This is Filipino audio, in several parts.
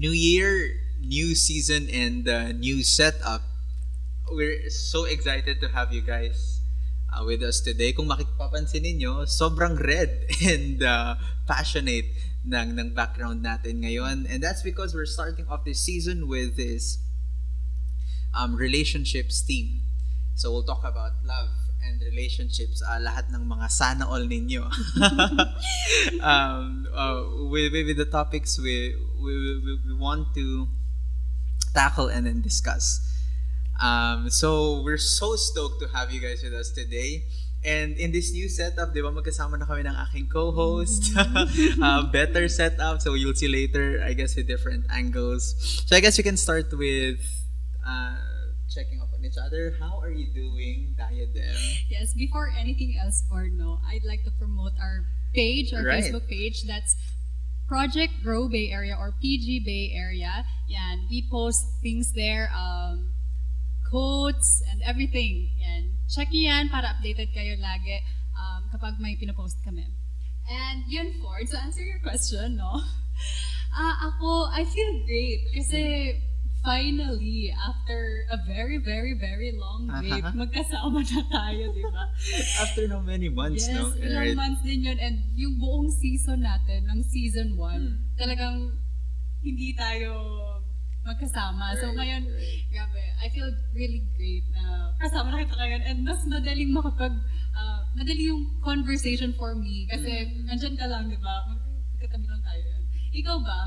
new year, new season, and uh, new setup. We're so excited to have you guys uh, with us today. Kung makipapansin ninyo, sobrang red and uh, passionate ng, ng background natin ngayon. And that's because we're starting off this season with this um, relationships theme. So we'll talk about love and relationships, uh, lahat ng mga sana all ninyo. um, uh, with, with the topics we, we, we, we want to tackle and then discuss. Um, so we're so stoked to have you guys with us today. And in this new setup, di ba, magkasama na kami ng aking co-host. uh, better setup. So you'll see later, I guess, with different angles. So I guess we can start with uh, checking up on each other. How are you doing, Diadem? Yes, before anything else, Porno, I'd like to promote our page, our Right. Facebook page. That's Project Grow Bay Area or PG Bay Area. And we post things there, um, quotes and everything. Yan. Check nyo yan para updated kayo lagi um, kapag may pinopost kami. And yun, Ford, to answer your question, no? Ah, ako, I feel great kasi finally, after a very, very, very long wait, Aha. magkasama na tayo, di ba? After no many months, yes, no? ilang Right. months din yun. And yung buong season natin, ng season 1, Hmm. talagang hindi tayo magkasama. so Right, ngayon, right. grabe, I feel really great na kasama na kita ngayon. And mas madaling makapag, ah, madali yung conversation for me. Kasi Hmm. andyan ka lang, di ba? Mag- Magkatabi lang tayo. Ikaw ba?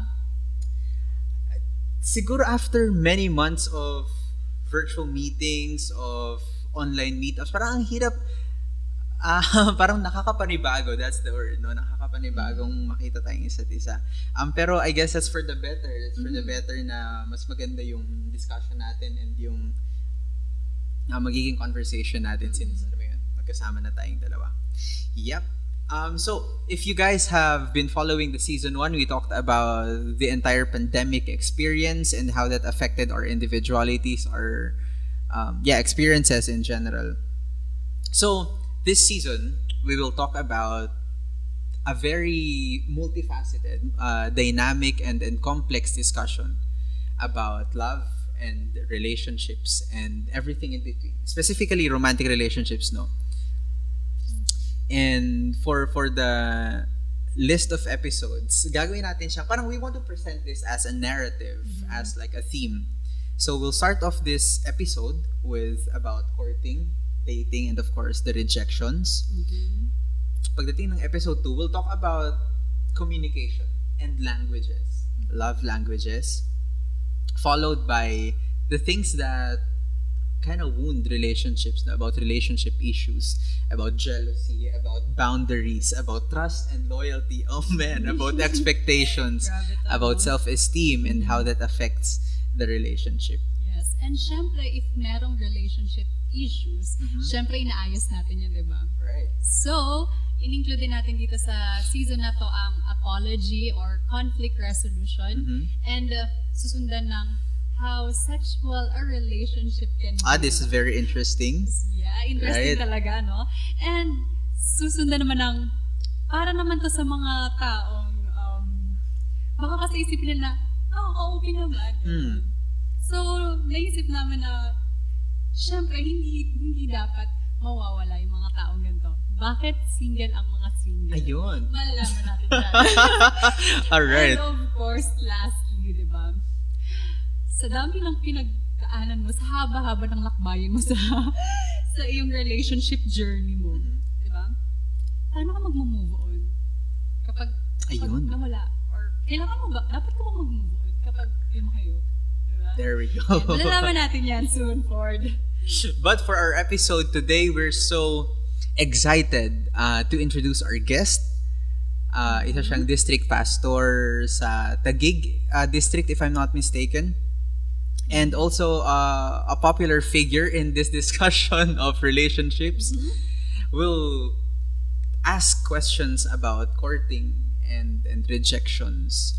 Siguro after many months of virtual meetings, of online meetups, parang ang hirap, ah parang nakakapanibago, that's the word, no? Nakakapanibagong makita tayong isa't isa. Um, pero I guess that's for the better. That's for the Mhm. better na mas maganda yung discussion natin and yung ah, magiging conversation natin since, ano ba yun, magkasama na tayong dalawa. Yep. Um, so, if you guys have been following the season one, we talked about the entire pandemic experience and how that affected our individualities, our um, yeah experiences in general. So, this season we will talk about a very multifaceted, uh, dynamic, and, and complex discussion about love and relationships and everything in between. Specifically, romantic relationships, no? And for for the list of episodes, gagawin natin siya. Parang we want to present this as a narrative, as like a theme. So we'll start off this episode with about courting, dating, and of course the rejections. Pagdating ng episode 2, we'll talk about communication and languages, love languages, followed by the things that kind of wound relationships, about relationship issues, about jealousy, about boundaries, about trust and loyalty. Oh man, about expectations, about no? self-esteem and how that affects the relationship. Yes. And syempre, if merong relationship issues, Mhm. syempre inaayos natin yun, di ba? Right. So, in-include natin dito sa season na to ang apology or conflict resolution. Mhm. And uh, susundan ng how sexual a relationship can be. Ah, this is very interesting. Yeah, interesting Right. talaga, no? And susundan naman ng, para naman to sa mga taong, um, baka kasi isipin nila na, oh, ka-OP naman. Hmm. So, naisip namin na, syempre, hindi, hindi dapat mawawala yung mga taong ganito. Bakit single ang mga single? Ayun. Malalaman natin yan. Alright. And of course, lastly, di ba? Sa dami ng pinagdaanan mo, sa haba-haba ng lakbayin mo sa sa iyong relationship journey mo, Mhm. di ba? Paano ka mag-move on? Kapag, kapag Ayun. nawala, or kailangan mo ba, dapat ka ba mag-move on kapag yun kayo? Di ba? There we go. Malalaman natin yan soon, Ford. But for our episode today, we're so excited uh, to introduce our guest. Uh, isa siyang district pastor sa Taguig uh, district, if I'm not mistaken. And also uh, a popular figure in this discussion of relationships. We'll ask questions about courting and, and rejections.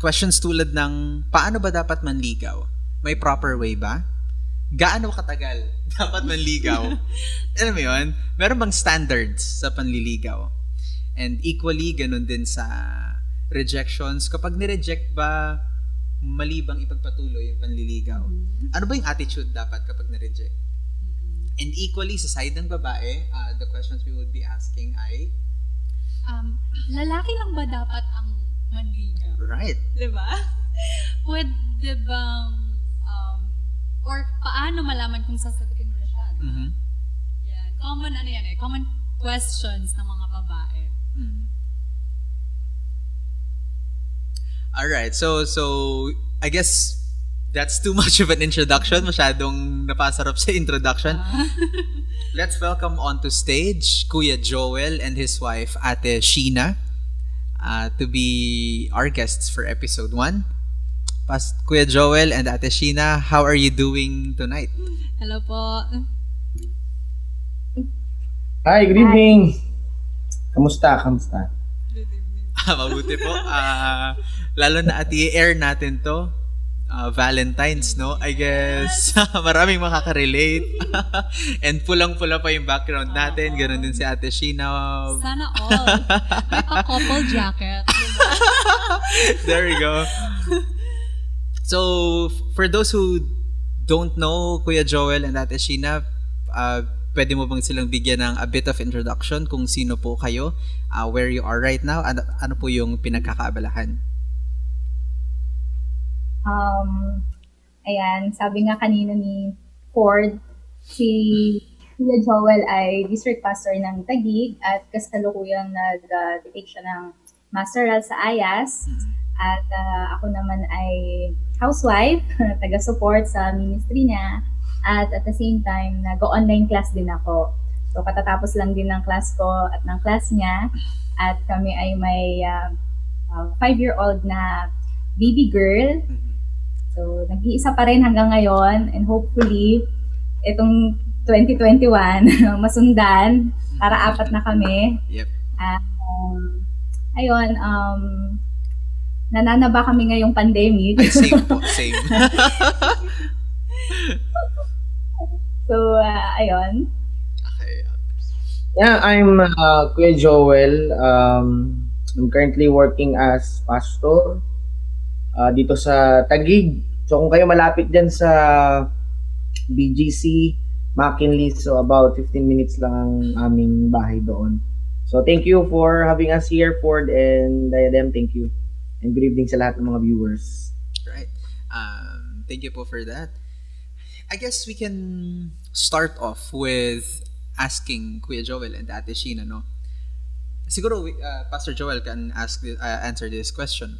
Questions tulad ng, paano ba dapat manligaw? May proper way ba? Gaano katagal dapat manligaw? Alam mo yun? Meron bang standards sa panliligaw? And equally, ganun din sa rejections. Kapag nireject ba, mali bang ipagpatuloy yung panliligaw? Mhm. Ano ba yung attitude dapat kapag na-reject? Mhm. And equally, sa side ng babae, uh, the questions we would be asking ay, Um, lalaki lang ba dapat ang manligaw? right, Di ba? Pwede bang, um, or paano malaman kung sasagutin mo na siya? di ba? Mhm. Yan. Common, ano yan eh, common questions ng mga babae. Mm. All right. So so I guess that's too much of an introduction. Masyadong napasarap sa introduction. Ah. Let's welcome onto stage Kuya Joel and his wife Ate Sheena uh, to be our guests for episode 1. Pas Kuya Joel and Ate Sheena, how are you doing tonight? Hello po. Hi, good evening. Kamusta? Kamusta? Good evening. Ah, Mabuti po. Ah, lalo na at i-air natin to. ah, Valentine's, no? I guess maraming makaka-relate. And pulang-pula pa yung background natin. Ganon din si Ate Sheena. Sana all. May pa-couple jacket. di ba? there we go. So, for those who don't know Kuya Joel and Ate Sheena, uh, pwede mo bang silang bigyan ng a bit of introduction kung sino po kayo, uh, where you are right now, ano, ano po yung pinagkakaabalahan? Um, ayan, sabi nga kanina ni Ford, si Kuya Joel ay district pastor ng Taguig at kasalukuyang nag-take siya ng masteral sa IAS. At ah, ako naman ay housewife, taga-support sa ministry niya. At at the same time, nag-online class din ako. So katatapos lang din ng class ko at ng class niya. At kami ay may ah, ah, five-year-old na baby girl So, nag-iisa pa rin hanggang ngayon and hopefully, itong 2021, masundan para apat na kami. Yep. Um, ayun, um, nananaba kami ngayong pandemic. Ay, same po, same. so, uh, ayun. okay. Yeah, I'm uh, Kuya Joel. Um, I'm currently working as pastor uh, dito sa Tagig. So kung kayo malapit dyan sa BGC, McKinley, so about 15 minutes lang ang aming bahay doon. So thank you for having us here, Ford and Diadem. Thank you. And good evening sa lahat ng mga viewers. Right. Um, thank you po for that. I guess we can start off with asking Kuya Joel and Ate Sheena, no? Siguro, uh, Pastor Joel can ask uh, answer this question.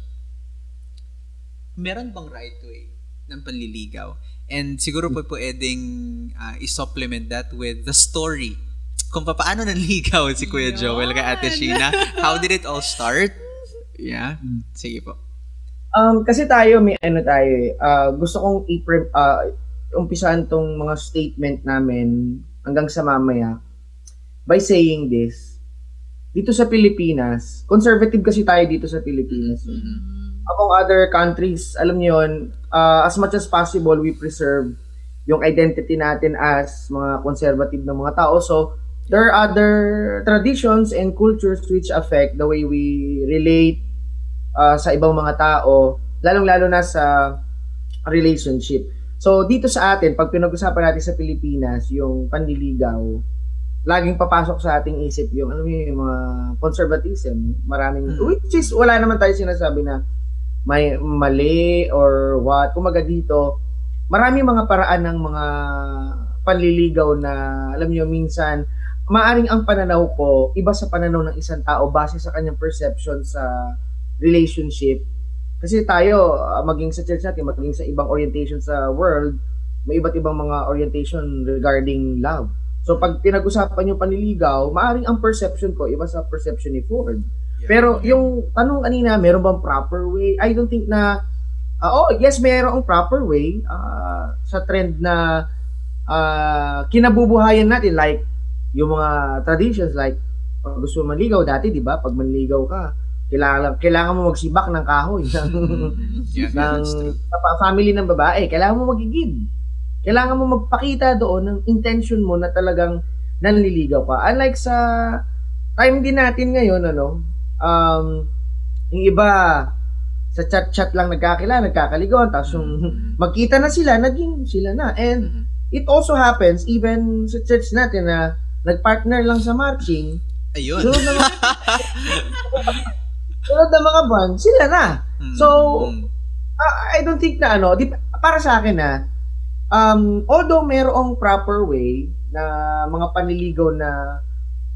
Meron bang right way ng panliligaw? And siguro po pwedeng uh, i-supplement that with the story kung paano nanligaw si Kuya Joel kay Ate. Sheena. How did it all start? Yeah. Sige po. Um, kasi tayo, may ano tayo eh. Ah, gusto kong i- uh, umpisahan tong mga statement namin hanggang sa mamaya by saying this. Dito sa Pilipinas, conservative kasi tayo dito sa Pilipinas. eh. Among other countries, alam niyo yun, ah, as much as possible, we preserve yung identity natin as mga conservative na mga tao. So, there are other traditions and cultures which affect the way we relate uh, sa ibang mga tao, lalong-lalo na sa relationship. So, dito sa atin, pag pinag-usapan natin sa Pilipinas, yung panliligaw, laging papasok sa ating isip yung, ano yung mga conservatism. Maraming, Mm. which is, wala naman tayo sinasabi na may mali or what. Kumaga dito, maraming mga paraan ng mga panliligaw na, alam niyo minsan, maaring ang pananaw ko, iba sa pananaw ng isang tao base sa kanyang perception sa relationship. Kasi tayo, ah, maging sa church natin, maging sa ibang orientation sa world, may iba't ibang mga orientation regarding love. So pag pinag-usapan yung panliligaw, maaring ang perception ko iba sa perception ni Ford. Yeah. Pero yung tanong kanina, meron bang proper way? I don't think na ah, oh, yes, mayroong proper way ah, sa trend na ah, kinabubuhayan natin like yung mga traditions like pag gusto manligaw dati, 'di ba? Pag manligaw ka, kailangan kailangan mo magsibak ng kahoy ng Mhm. Yeah, ng pa- family ng babae, kailangan mo magigib. Kailangan mo magpakita doon ng intention mo na talagang nanliligaw ka. Unlike sa time din natin ngayon, ano, um, yung iba, sa chat-chat lang nagkakilala, nagkakaligon, tapos yung Mm. magkita na sila, naging sila na. And Mhm. it also happens even sa church natin na nagpartner lang sa marching, Ayun. sunod na mga, sunod na mga buwan, sila na. Mm. So. Ah, I don't think na ano, di, para sa akin na, um, although merong proper way na mga panliligaw na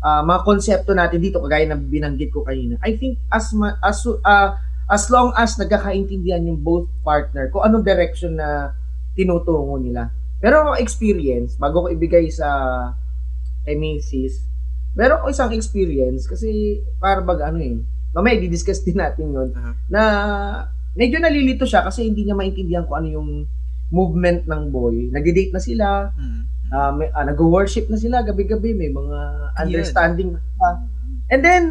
ah, mga konsepto natin dito, kagaya na binanggit ko kanina, I think as, ma- as, ah, as long as nagkakaintindihan yung both partner kung anong direction na tinutungo nila. Pero ako experience, bago ko ibigay sa kay Macy's, meron ko isang experience kasi para bag ano eh, mamaya i-discuss din natin yun, Aha. na medyo nalilito siya kasi hindi niya maintindihan kung ano yung movement ng boy. Nag-date na sila, Mm. Uh, may, ah, nag-worship na sila gabi-gabi, may mga understanding na sila. And then,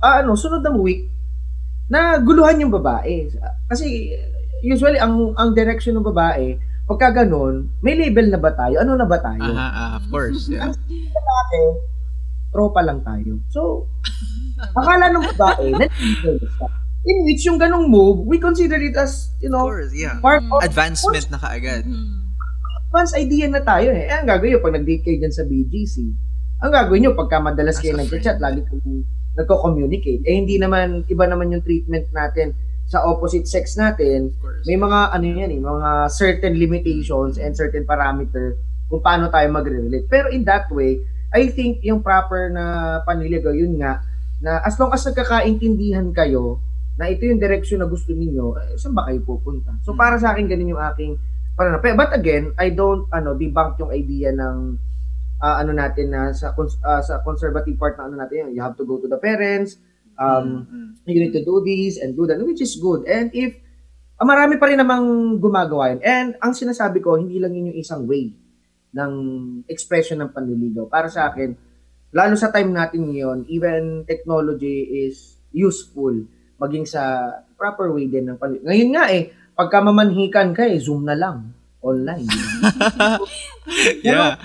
ah, ano, sunod na week, na guluhan yung babae. Kasi usually ang ang direction ng babae, pagka ganun, may label na ba tayo? Ano na ba tayo? Aha, ah, of course. Yeah. Ate, tropa lang tayo. So, akala ng babae, nag-label siya. In which yung ganung move, we consider it as, you Of know, course, yeah. part of Advancement na kaagad. Mhm. Advance idea na tayo eh. Eh, ang gagawin nyo pag nag-date kayo dyan sa BGC, ang gagawin nyo pagka madalas As kayo nag-chat, lagi kayo nagko-communicate. Eh, hindi naman, iba naman yung treatment natin sa opposite sex natin. May mga, ano yan eh, mga certain limitations and certain parameter kung paano tayo magre-relate. Pero in that way, I think yung proper na panliligaw, yun nga, na as long as nagkakaintindihan kayo na ito yung direction na gusto ninyo, eh, saan ba kayo pupunta? So para sa akin, ganun yung aking parang But again, I don't ano debunk yung idea ng ah, ano natin na sa ah, sa conservative part na ano natin, you have to go to the parents, um, Mm. you need to do this and do that, which is good. And if ah, marami pa rin namang gumagawa yun. And ang sinasabi ko, hindi lang yun yung isang way ng expression ng panliligaw. Para sa akin, lalo sa time natin ngayon, even technology is useful maging sa proper way din ng panliligaw. Ngayon nga eh, pagka mamanhikan ka eh, Zoom na lang. Online. Yeah.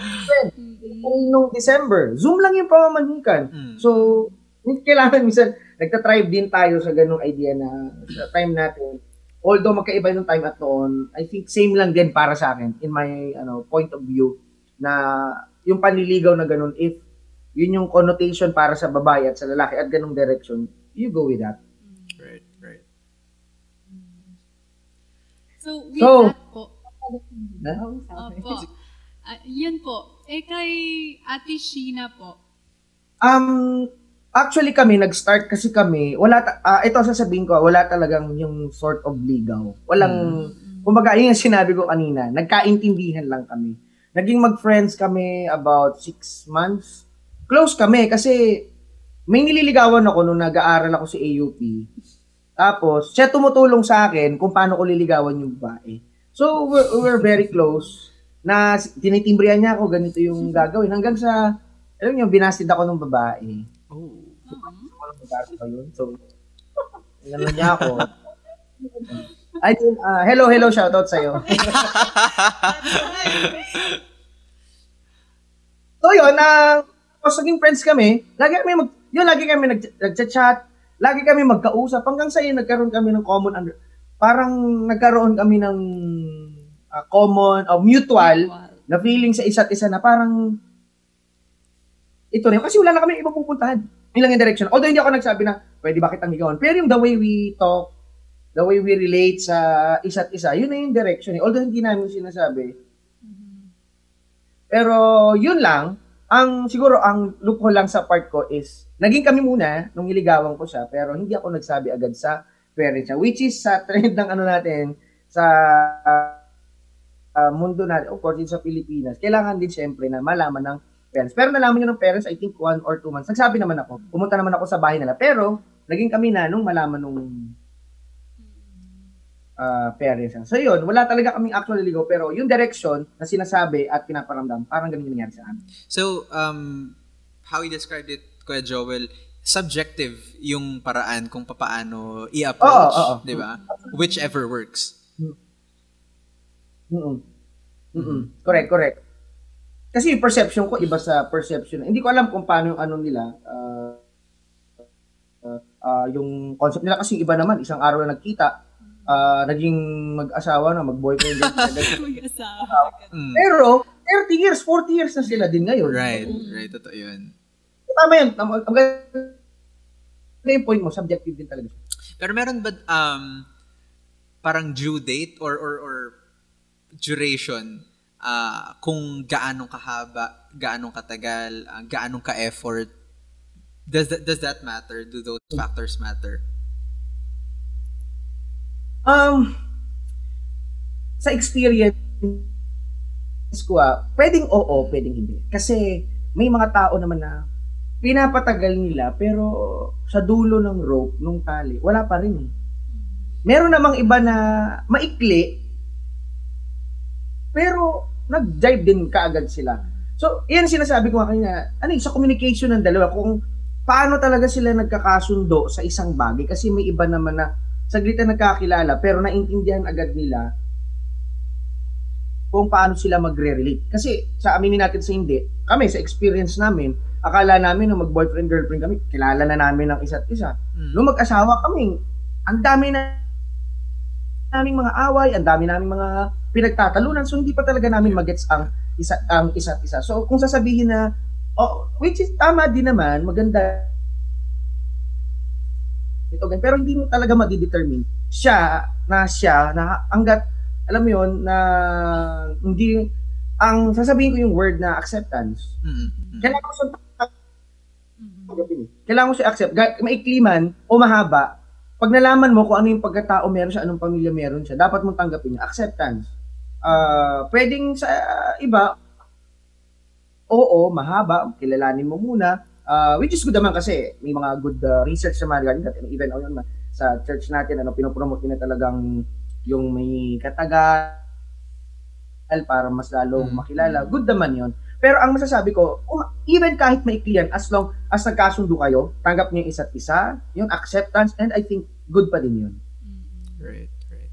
Kung nung December, Zoom lang yung pamamanhikan. Mm. So, kailangan minsan, nagtatribe din tayo sa ganung idea na sa time natin, although magkaiba yung time at noon, I think same lang din para sa akin, in my ano point of view, na yung panliligaw na ganun, if yun yung connotation para sa babae at sa lalaki at ganung direction, you go with that. Right, right. So, with So- that po, opo, Ah, yun po, eh kay Ate Sheena po, Um, actually kami, nag-start kasi kami, wala, ta- ah, ito sasabihin ko, wala talagang yung sort of ligaw. Walang, kumbaga, yun yung sinabi ko kanina, nagkaintindihan lang kami. Naging mag-friends kami about six months. Close kami kasi may nililigawan ako nung nag-aaral ako sa AUP. Tapos, siya tumutulong sa akin kung paano ko liligawan yung babae. So, we're, we're very close na tinitimbrihan niya ako, ganito yung gagawin. Hanggang sa, alam niyo, binasid ako ng babae. Oh. So, gano'n niya ako. I mean, ah, hello, hello, shoutout sa'yo. so, yun, na, tapos naging friends kami, lagi kami mag, yun, lagi kami nag, nagchat-chat, lagi kami magkausap, hanggang sa nagkaroon kami ng common under, parang nagkaroon kami ng ah, common, o mutual, na feeling sa isa't isa na parang ito rin. Kasi wala na kami ibang pupuntahan. Yun lang yung direction. Although hindi ako nagsabi na, pwede ba kitang ligawan? Pero yung the way we talk, the way we relate sa isa't isa, yun na yung direction. Eh. Although hindi namin sinasabi. Pero yun lang, ang siguro ang loophole lang sa part ko is, naging kami muna nung iligawan ko siya, pero hindi ako nagsabi agad sa parents niya. Which is sa trend ng ano natin, sa uh, mundo natin, of course, sa Pilipinas, kailangan din siyempre na malaman ng parents. Pero nalaman nyo ng parents, I think one or two months. Nagsabi naman ako, pumunta naman ako sa bahay nila. Pero, naging kami na nung malaman nung uh, parents. So yun, wala talaga kaming actual ligaw, pero yung direction na sinasabi at pinaparamdam, parang ganun nangyari sa amin. So, um, how you described it, Kuya Joel, subjective yung paraan kung papaano i-approach, Oo, oo. di ba? Whichever works. Mm-mm. Mm-mm. Correct, correct. Kasi yung perception ko, iba sa perception. Hindi ko alam kung paano yung ano nila, uh, uh, Ah, yung concept nila kasi iba naman, isang araw na nagkita, ah, naging mag-asawa na, mag-boyfriend. Mag-asawa. Mm. Pero 30 years, 40 years na sila din ngayon. Right, right, totoo yun. Tama yun. Ang ang ganda yung point mo, subjective din talaga. Pero meron ba um parang due date or or or duration ah kung gaano kahaba, gaano katagal, ah, gaano ka-effort does that does that matter? Do those factors matter? Um, sa experience ko ah, pwedeng oo, pwedeng hindi. Kasi may mga tao naman na pinapatagal nila pero sa dulo ng rope, nung tali, wala pa rin eh. Meron namang iba na maikli pero nag-jive din kaagad sila. So, yan sinasabi ko kanina, ano yun, sa communication ng dalawa, kung paano talaga sila nagkakasundo sa isang bagay kasi may iba naman na saglit na nagkakilala pero naintindihan agad nila kung paano sila magre-relate. Kasi sa aminin natin sa hindi, kami sa experience namin, akala namin nung mag-boyfriend girlfriend kami, kilala na namin ng isa't isa. Mm. Nung mag-asawa kami, ang dami na naming mga away, ang dami naming mga pinagtatalunan, so hindi pa talaga namin magets ang isa ang isa't isa. So kung sasabihin na oh, which is tama din naman, maganda ito ganyan. Pero hindi mo talaga madidetermine siya na siya na hanggat alam mo yun na hindi ang sasabihin ko yung word na acceptance. Mm. Kailangan ko siya Mhm. eh. Kailangan mo siya accept. Maikli man o mahaba, pag nalaman mo kung ano yung pagkatao meron siya, anong pamilya meron siya, dapat mong tanggapin niya. Acceptance. Ah, pwedeng sa iba, oo, mahaba, kilalanin mo muna. Ah, which is good naman kasi may mga good ah, research naman regarding that. And even oh, yun, sa church natin, ano, pinopromote nila talagang yung may katagal para mas lalong Mm. makilala. Good naman yun. Pero ang masasabi ko, kung- even kahit maikli yan, as long as nagkasundo kayo, tanggap niyo yung isa't isa, yung acceptance, and I think good pa din yun. Mhm. Right, right.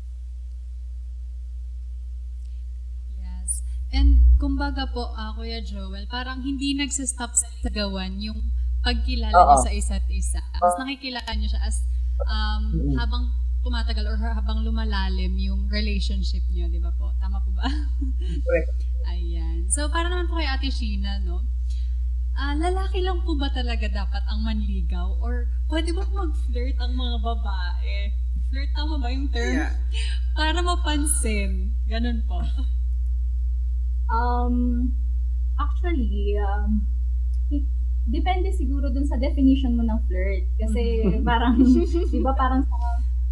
Yes. And kumbaga po, ah, Kuya Joel, parang hindi nagsistop sa gawan yung pagkilala niyo Oo. sa isa't isa. Mas nakikilala niyo siya as um, habang tumatagal or habang lumalalim yung relationship niyo, di ba po? Tama po ba? Correct. Ayan. So, para naman po kay Ate Sheena, no? Ah, lalaki lang po ba talaga dapat ang manligaw? Or pwede ba mag-flirt ang mga babae? Flirt, tama ba yung term? Yeah. Para mapansin. Ganun po. Um, actually, um, it- depende siguro dun sa definition mo ng flirt. Kasi parang, di ba parang sa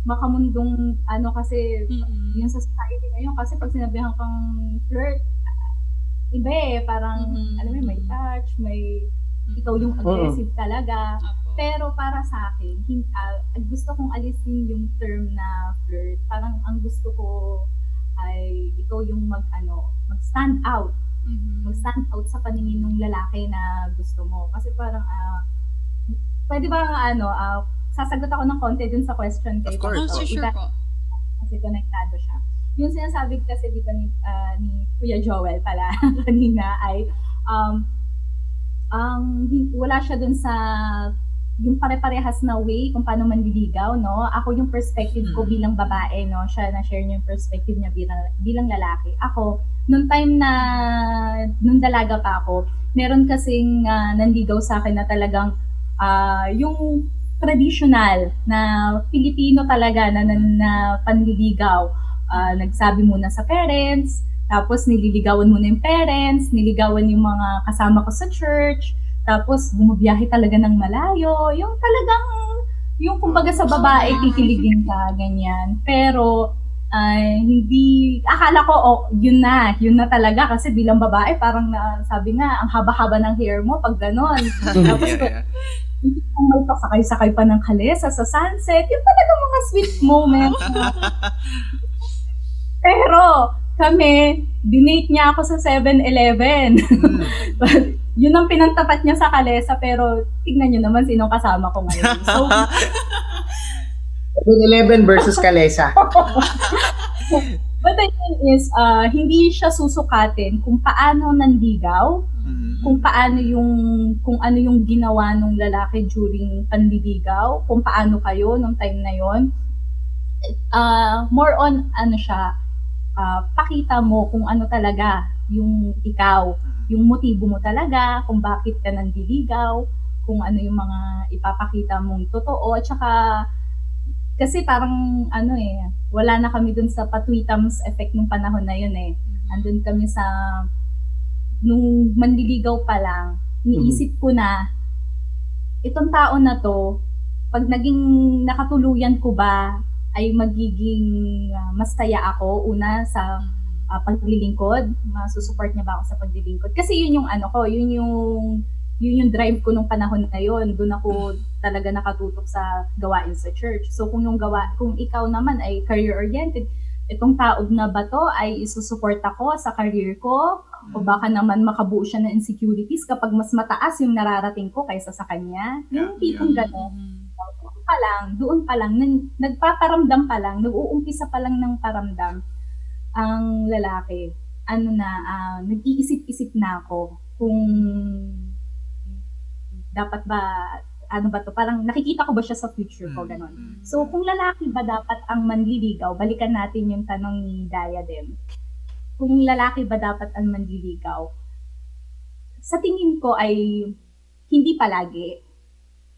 makamundong ano kasi Mm-mm. yung sa society ngayon kasi pag sinabihan kang flirt iba eh parang Mhm. alam mo may touch may ikaw yung aggressive talaga Apo. pero para sa akin hin, ah, gusto kong alisin yung term na flirt parang ang gusto ko ay ikaw yung mag ano mag stand out Mhm. mag stand out sa paningin ng lalaki na gusto mo kasi parang ah pwede ba ano ah, sasagot ako ng konti dun sa question kay Of course. Oh, Pastor sure, po. kasi konektado siya. Yung sinasabi kasi di ba ni, ah, ni Kuya Joel pala kanina ay um, ang hin- wala siya dun sa yung pare-parehas na way kung paano manliligaw, no? Ako yung perspective ko Mm. bilang babae, no? Siya na-share niya yung perspective niya bilang, bilang lalaki. Ako, nung time na, nung dalaga pa ako, meron kasing ah, nanligaw sa akin na talagang ah, yung traditional na Pilipino talaga na, na, na panliligaw. Ah, nagsabi muna sa parents, tapos nililigawan muna yung parents, niligawan yung mga kasama ko sa church, tapos bumabiyahe talaga ng malayo, yung talagang, yung kumbaga sa babae, kikiligin ka, ganyan. Pero, ay hindi, akala ko, oh, yun na, yun na talaga, kasi bilang babae, parang na, sabi nga, ang haba-haba ng hair mo pag ganon. Tapos, yeah, yeah. kung may pasakay-sakay pa ng kalesa sa sunset, yung talaga mga sweet moments. Pero, kami, dinate niya ako sa 7-Eleven. Mm. Yun ang pinantapat niya sa kalesa, pero tignan niyo naman sinong kasama ko ngayon. So, 11 versus Kalesa. But the thing is, uh, hindi siya susukatin kung paano nandigaw, Mhm. kung paano yung kung ano yung ginawa ng lalaki during panliligaw, kung paano kayo nung time na yon. Uh, more on ano siya, uh, pakita mo kung ano talaga yung ikaw, yung motibo mo talaga, kung bakit ka nandiligaw, kung ano yung mga ipapakita mong totoo, at saka kasi parang ano eh, wala na kami dun sa patwitams effect nung panahon na yun eh. Andun kami sa nung manliligaw pa lang, niisip ko na itong tao na to, pag naging nakatuluyan ko ba ay magiging uh, masaya ako? Una sa uh, paglilingkod, masusuport niya ba ako sa paglilingkod? Kasi yun yung ano ko, yun yung yun yung drive ko nung panahon na yun. Doon ako talaga nakatutok sa gawain sa church. So kung yung gawa, kung ikaw naman ay career-oriented, itong taob na ba to ay isusupport ako sa career ko o baka naman makabuo siya ng insecurities kapag mas mataas yung nararating ko kaysa sa kanya. Yung tipong yeah. gano'n. Doon pa lang, doon pa lang, nagpaparamdam pa lang, nag-uumpisa pa lang ng paramdam ang lalaki. Ano na, ah, nag-iisip-isip na ako kung dapat ba, ano ba to, parang nakikita ko ba siya sa future ko, Mm, ganon. mm. So, kung lalaki ba dapat ang manliligaw, balikan natin yung tanong ni Diadem. Kung lalaki ba dapat ang manliligaw, sa tingin ko ay hindi palagi.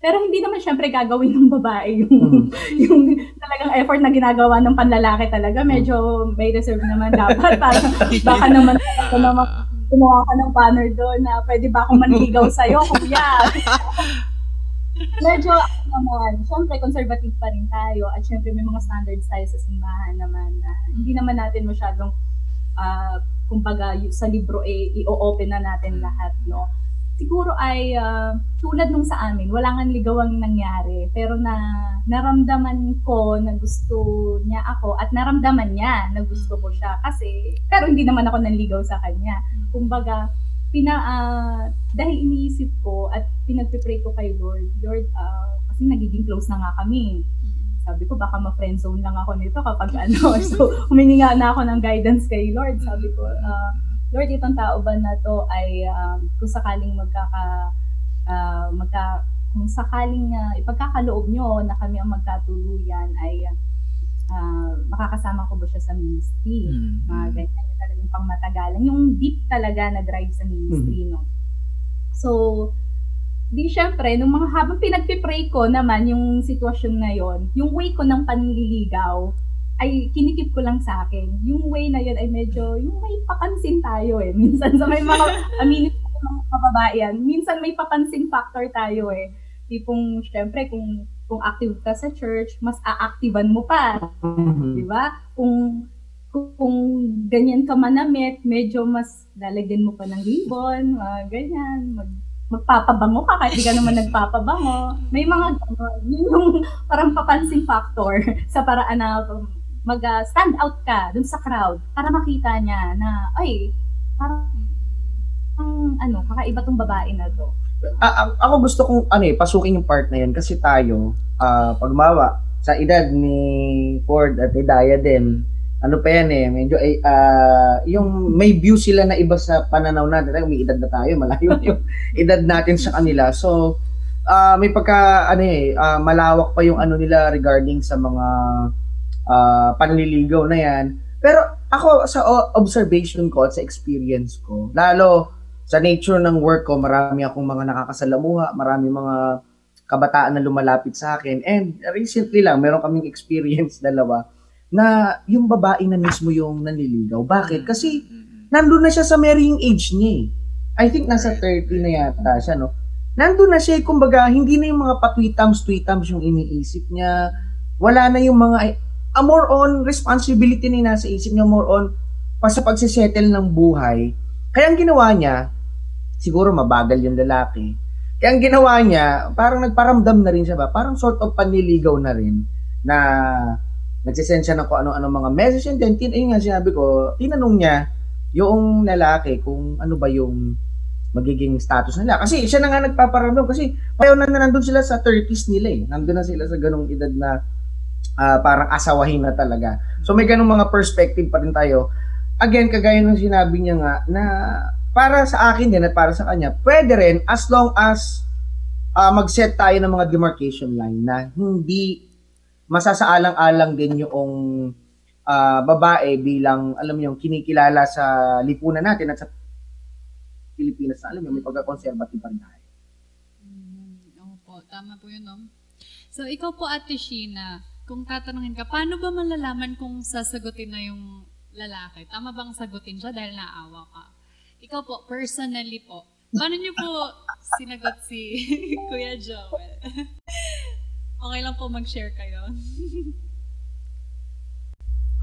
Pero hindi naman syempre gagawin ng babae yung, yung talagang effort na ginagawa ng panlalaki talaga. Medyo may reserve naman dapat. Parang baka naman ako naman kumuha ka ng banner doon na pwede ba akong manligaw sa'yo, kuya? Medyo, ano naman, syempre, conservative pa rin tayo at syempre may mga standards tayo sa simbahan naman na hindi naman natin masyadong, ah, kumbaga, sa libro eh, i-open na natin lahat, no? Siguro ay ah, tulad nung sa amin, wala nga ligawang nangyari, pero na naramdaman ko na gusto niya ako at naramdaman niya na gusto ko siya. Kasi pero hindi naman ako nanligaw sa kanya. Kumbaga, pina, ah, dahil iniisip ko at pinagpipray ko kay Lord, Lord, ah, kasi nagiging close na nga kami. Sabi ko, baka ma-friend zone lang ako nito kapag ano. So, humingi nga na ako ng guidance kay Lord. Sabi ko, ah, Lord, itong tao ba na to ay um, kung sakaling magkaka, ah, magka, kung sakaling ah, ipagkakaloob nyo na kami ang magkatuluyan ay ah, makakasama ko ba siya sa ministry? mm, mga ganyan yung talagang pangmatagalan. Yung deep talaga na drive sa ministry, no? So, di syempre, nung mga habang pinagpipray ko naman yung sitwasyon na yon yung way ko ng panliligaw, ay kinikip ko lang sa akin. Yung way na yun ay medyo, yung may papansin tayo eh. Minsan sa may mga, aminin ko ng mga kababae yan, minsan may papansin factor tayo eh. Tipong, syempre, kung kung active ka sa church, mas aaktiban mo pa. Di ba? Kung, kung, kung ganyan ka manamit, medyo mas lalagyan mo pa ng ribbon, mga ganyan, mag, magpapabango ka kahit di ka naman nagpapabango. May mga gano'n. Yun yung parang papansin factor sa paraan na mag-stand out ka dun sa crowd para makita niya na, ay, parang ang ano, kakaiba tong babae na to. A- a- ako gusto kong ano eh pasukin yung part na yan kasi tayo ah pagmawa sa edad ni Ford at ni Diadem ano pa yan eh medyo ah, yung may view sila na iba sa pananaw natin Tayo, may edad na tayo malayo yung edad natin sa kanila so ah, may pagka ano eh ah, malawak pa yung ano nila regarding sa mga ah, panliligaw na yan pero ako sa observation ko at sa experience ko lalo sa nature ng work ko, marami akong mga nakakasalamuha, marami mga kabataan na lumalapit sa akin. And recently lang, meron kaming experience dalawa na yung babae na mismo yung nanliligaw. Bakit? Kasi Mm, nandun na siya sa marrying age niya eh. I think nasa 30 na yata siya, no? Nandun na siya, eh, kumbaga, hindi na yung mga patwitams, tweetams yung iniisip niya. Wala na yung mga, ah, more on responsibility na nasa isip niya, more on pa sa pagsisettle ng buhay. Kaya ang ginawa niya, siguro mabagal yung lalaki. Kaya ang ginawa niya, parang nagparamdam na rin siya ba? Parang sort of panliligaw na rin na nagsisend siya ng kung ano-ano mga message and then, tin, ayun nga sinabi ko, tinanong niya yung lalaki kung ano ba yung magiging status nila. Kasi siya na nga nagpaparamdam kasi pareho na, na nandun sila sa 30s nila eh. Nandun na sila sa ganong edad na ah, parang asawahin na talaga. So may ganung mga perspective pa rin tayo. Again, kagaya ng sinabi niya nga na para sa akin din at para sa kanya, pwede rin as long as ah, mag-set tayo ng mga demarcation line na hindi masasaalang-alang din yung ah, babae bilang alam yung kinikilala sa lipunan natin at sa Pilipinas na alam mo may pagka-conservative pa rin tayo. Mm, opo, tama po yun, no? So, ikaw po, Ate Sheena, kung tatanungin ka, paano ba malalaman kung sasagutin na yung lalaki? Tama bang sagutin siya dahil naawa ka? Ikaw po, personally po, paano niyo po sinagot si Kuya Joel? okay lang po mag-share kayo.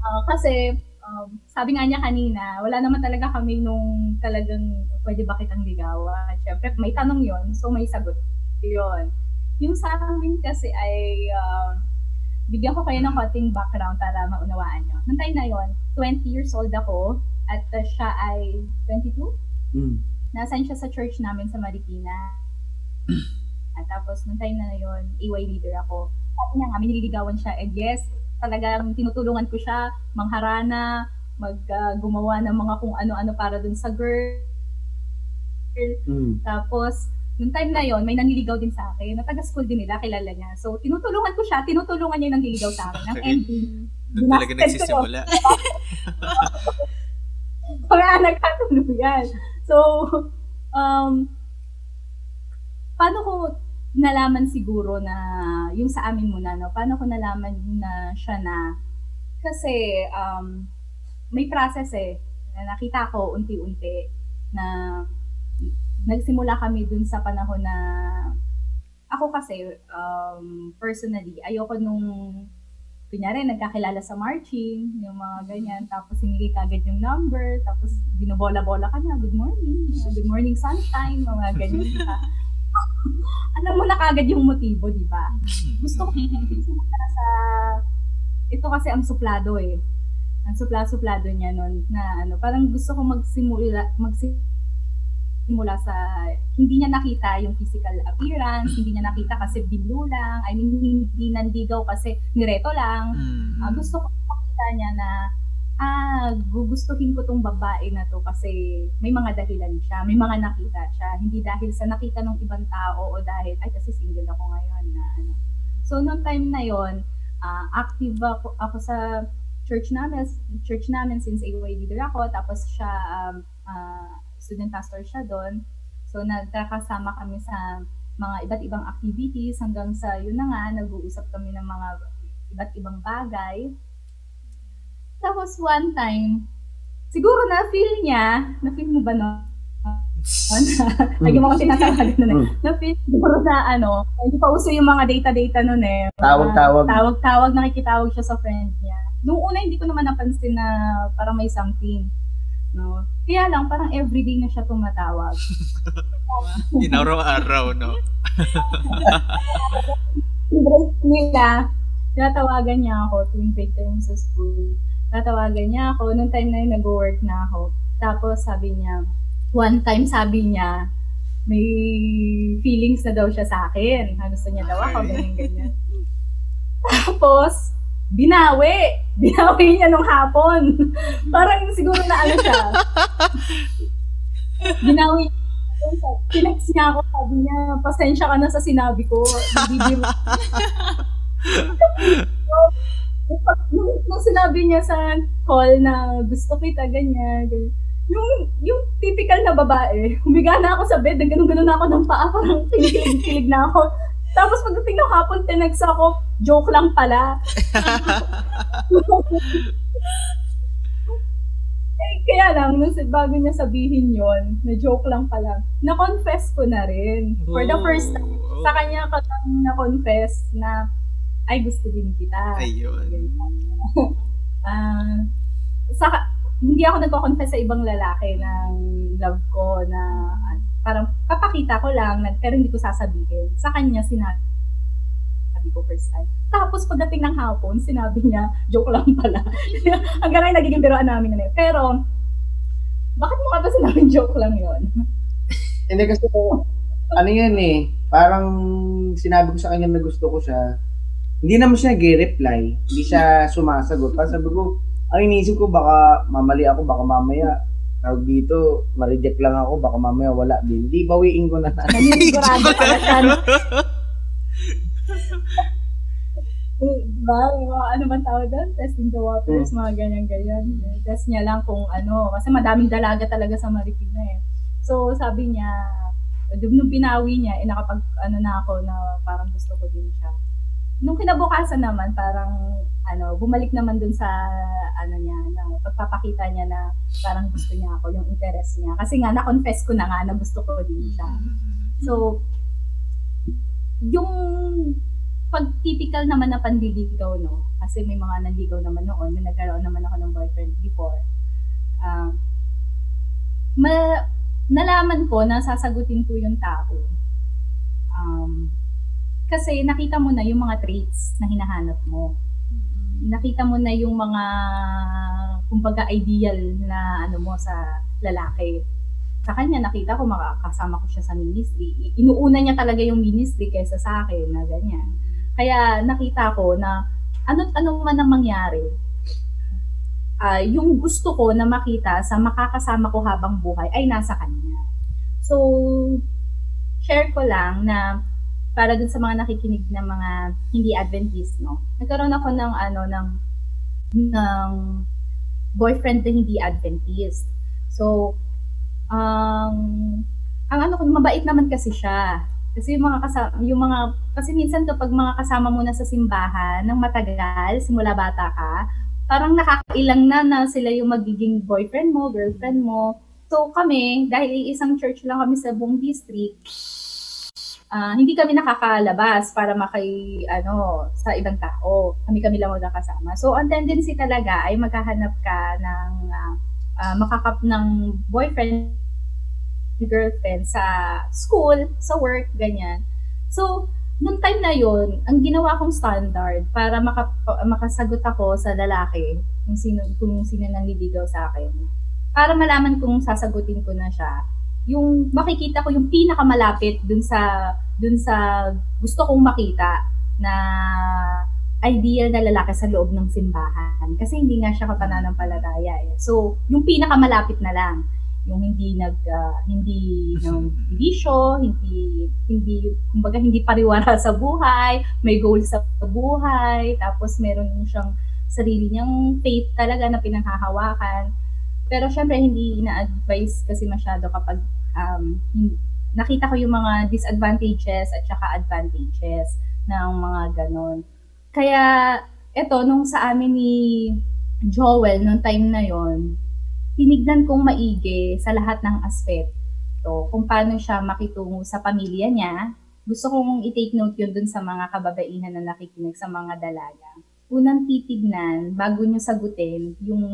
Ah, kasi, um, sabi nga niya kanina, wala naman talaga kami nung talagang pwede ba kitang ligawan. Siyempre, may tanong yon so may sagot yon Yung sa amin kasi ay, um, bigyan ko kayo ng konting background para maunawaan nyo. Noong time na yon 20 years old ako at uh, siya ay 22. Mm. Nasaan siya sa church namin sa Marikina. At tapos, nung time na yun, AY leader ako. Sabi niya nga, minililigawan siya. And yes, talagang tinutulungan ko siya, mangharana, mag ah, gumawa ng mga kung ano-ano para dun sa girl. Mm. Tapos, nung time na yon may nanliligaw din sa akin. Na taga-school din nila, kilala niya. So, tinutulungan ko siya, tinutulungan niya yung nanliligaw sa akin. Ang ending, Doon talaga nagsisimula. Kaya nagkatuluyan. So, um, paano ko nalaman siguro na yung sa amin muna, no? Paano ko nalaman na siya na kasi um, may process eh. Na nakita ko unti-unti na nagsimula kami dun sa panahon na ako kasi um, personally ayoko nung kunyari, nagkakilala sa marching, yung mga ganyan, tapos hinili ka agad yung number, tapos binobola-bola ka na, good morning, good morning sunshine, mga ganyan ka. Alam mo na kagad yung motibo, di ba? Gusto ko simula sa, ito kasi ang suplado eh. Ang supla-suplado niya nun, na ano, parang gusto ko magsimula, magsimula sa, hindi niya nakita yung physical appearance, hindi niya nakita kasi biglo lang, I mean, hindi nandigaw kasi nireto lang, Mm. Ah, gusto ko makita niya na ah, gugustuhin ko tong babae na to kasi may mga dahilan siya, may mga nakita siya. Hindi dahil sa nakita ng ibang tao o dahil, ay kasi single ako ngayon na ano. So, noong time na yon ah, active ako, ako sa church namin, church namin since AOA leader ako, tapos siya, um, ah, student pastor siya doon. So, nagkakasama kami sa mga iba't ibang activities hanggang sa yun na nga, nag-uusap kami ng mga iba't ibang bagay. Tapos one time, siguro na-feel niya, na-feel mo ba no? Lagi mo akong tinatawagan nun eh. Mm. Na-feel siguro na ano, hindi pa uso yung mga data-data nun eh. Tawag-tawag. Tawag-tawag, nakikitawag siya sa friend niya. Nung una, hindi ko naman napansin na parang may something. No? Kaya lang, parang everyday na siya tumatawag. Inaraw-araw, no? break nila, tinatawagan niya ako tuwing break time sa school. Tatawagan niya ako. Nung time na yun, nag-work na ako. Tapos sabi niya, one time sabi niya, may feelings na daw siya sa akin. Na gusto niya daw ako, Ay. ganyan, ganyan. Tapos, binawi. Binawi niya nung hapon. Parang siguro na ano siya. binawi niya. Tinext niya ako, sabi niya, pasensya ka na sa sinabi ko. Hindi biro nung, nung sinabi niya sa call na gusto kita, ganyan, ganyan. Yung, yung typical na babae, humiga na ako sa bed, ganun-ganun na ako ng paa, parang kinikilig na ako. Tapos pagdating ng hapon, tinext ako, joke lang pala. eh, kaya lang, nung bago niya sabihin yon na joke lang pala, na-confess ko na rin. For the first time, Oh. sa kanya ko lang na-confess na, ay, gusto din kita. Ayun. Ah, sa, hindi ako nagko-confess sa ibang lalaki ng love ko na ah, parang papakita ko lang, pero hindi ko sasabihin. Sa kanya sinabi sabi ko first time. Tapos pagdating ng hapon, sinabi niya, joke lang pala. Hanggang ngayon nagiging biroan namin na yun. Pero, bakit mo nga ba sinabing joke lang yon? Hindi kasi ano yan eh, parang sinabi ko sa kanya na gusto ko siya. hindi naman siya nag-reply. Hindi siya sumasagot. Tapos sabi ko, ang iniisip ko, baka mamali ako, baka mamaya, tawag dito, ma-reject lang ako, baka mamaya wala din. Di, bawiin ko na na. Naninisigurado ka na siya. Eh, Diba? Mga ano man tawag doon? Testing the waters, mga ganyan-ganyan. Test niya lang kung ano. Kasi madaming dalaga talaga sa Marikina eh. So, sabi niya, nung pinawi niya, eh, nakapag, ano na ako na parang gusto ko din siya. Nung kinabukasan naman, parang, ano, bumalik naman dun sa, ano niya, na pagpapakita niya na parang gusto niya ako, yung interest niya. Kasi nga, na-confess ko na nga na gusto ko din siya. So, yung pag typical naman na panliligaw, no? Kasi may mga nanligaw naman noon, may nagkaroon naman ako ng boyfriend before. Ah, ma nalaman ko na sasagutin ko yung tao. Um, kasi nakita mo na yung mga traits na hinahanap mo. Nakita mo na yung mga kumbaga ideal na ano mo sa lalaki sa kanya nakita ko makakasama ko siya sa ministry. Inuuna niya talaga yung ministry kaysa sa akin na ganyan. Kaya nakita ko na ano't ano man ang mangyari, ah, yung gusto ko na makita sa makakasama ko habang buhay ay nasa kanya. So, share ko lang na para dun sa mga nakikinig na mga hindi Adventist, no? Nagkaroon ako ng ano ng ng boyfriend na hindi Adventist. So, ang ang ano ko mabait naman kasi siya. Kasi yung mga kasama, yung mga kasi minsan kapag mga kasama mo na sa simbahan ng matagal simula bata ka, parang nakakailang na na sila yung magiging boyfriend mo, girlfriend mo. So kami, dahil isang church lang kami sa buong district, ah, hindi kami nakakalabas para makay ano sa ibang tao. Kami-kami lang magkakasama. So ang tendency talaga ay maghahanap ka ng ah, ah, makakap ng boyfriend girlfriend sa school, sa work, ganyan. So, nung time na yon ang ginawa kong standard para maka, makasagot ako sa lalaki, kung sino, kung sino nang liligaw sa akin, para malaman kung sasagutin ko na siya, yung makikita ko yung pinakamalapit dun sa dun sa gusto kong makita na ideal na lalaki sa loob ng simbahan kasi hindi nga siya kapananampalataya eh. So, yung pinakamalapit na lang yung hindi nag ah, hindi ng bisyo, hindi hindi kumbaga hindi pariwara sa buhay, may goal sa buhay, tapos meron siyang sarili niyang faith talaga na pinanghahawakan. Pero syempre hindi ina-advise kasi masyado kapag um, nakita ko yung mga disadvantages at saka advantages ng mga ganon. Kaya eto nung sa amin ni Joel nung time na yon tinignan kong maigi sa lahat ng aspeto kung paano siya makitungo sa pamilya niya. Gusto kong i-take note yun dun sa mga kababaihan na nakikinig sa mga dalaga. Unang titignan, bago niyo sagutin yung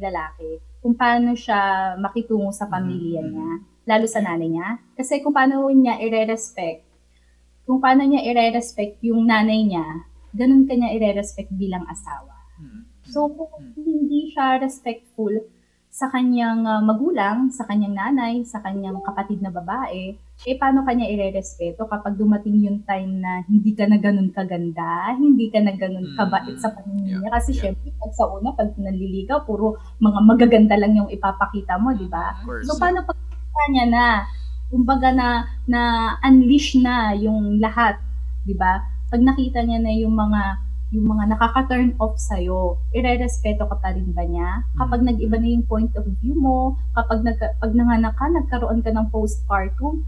lalaki, kung paano siya makitungo sa pamilya niya, lalo sa nanay niya. Kasi kung paano niya i-respect, kung paano niya i-respect yung nanay niya, ganun kanya i-respect bilang asawa. So, kung hindi siya respectful sa kanyang ah, magulang, sa kanyang nanay, sa kanyang kapatid na babae, eh paano kanya irerespeto kapag dumating yung time na hindi ka na ganun kaganda, hindi ka na ganun Mm, kabait sa paningin niya. Kasi yeah. syempre, pag sa una, pag nanliligaw, puro mga magaganda lang yung ipapakita mo, di ba? Course. So, paano pag niya na, kumbaga na, na unleash na yung lahat, di ba? Pag nakita niya na yung mga yung mga nakaka-turn off sa'yo, ire-respeto ka pa rin ba niya? Kapag nag-iba na yung point of view mo, kapag nag, pag nanganak ka, nagkaroon ka ng postpartum,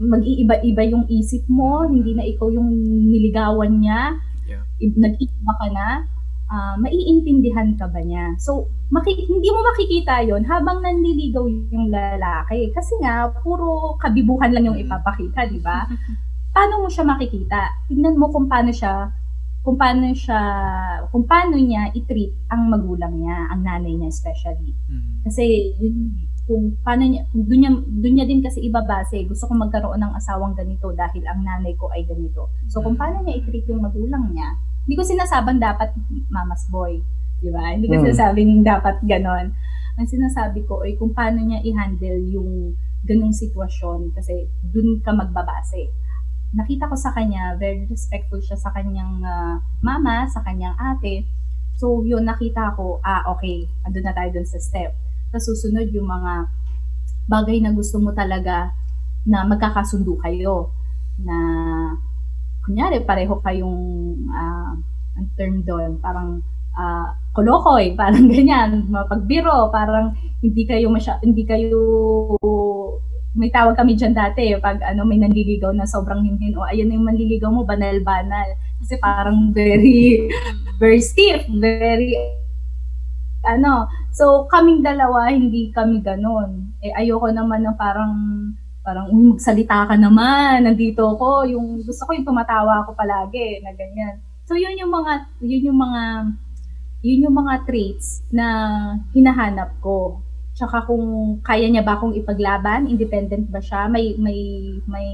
mag-iiba-iba yung isip mo, hindi na ikaw yung niligawan niya, Yeah. nag-iiba ka na, ah, maiintindihan ka ba niya? So, maki- hindi mo makikita yon habang nanliligaw yung lalaki. Kasi nga, puro kabibuhan lang yung Mm. ipapakita, di ba? Paano mo siya makikita? Tignan mo kung paano siya kung paano siya kung paano niya i-treat ang magulang niya, ang nanay niya especially. Mhm. Kasi yun, kung paano niya doon niya doon niya din kasi ibabase, gusto ko magkaroon ng asawang ganito dahil ang nanay ko ay ganito. So kung paano niya i-treat yung magulang niya, hindi ko sinasabang dapat mama's boy, di ba? Hindi ko Hmm. sinasabing dapat ganon. Ang sinasabi ko ay kung paano niya i-handle yung ganong sitwasyon kasi doon ka magbabase. Nakita ko sa kanya, very respectful siya sa kanyang uh, mama, sa kanyang ate. So, yun, nakita ko, ah, okay, andun na tayo dun sa step. Tapos susunod yung mga bagay na gusto mo talaga na magkakasundo kayo. Na, kunyari, pareho kayong, uh, ang term doon, parang uh, kolokoy, parang ganyan, mapagbiro, parang hindi kayo masya, hindi kayo may tawag kami diyan dati pag ano may nanliligaw na sobrang hinhin o ayan yung manliligaw mo banal-banal kasi parang very very stiff, very ano. So kaming dalawa hindi kami ganoon. Eh ayoko naman na parang parang uy magsalita ka naman, nandito ako, yung gusto ko yung tumatawa ako palagi na ganyan. So yun yung mga yun yung mga yun yung mga traits na hinahanap ko. Tsaka kung kaya niya ba akong ipaglaban, independent ba siya, may may may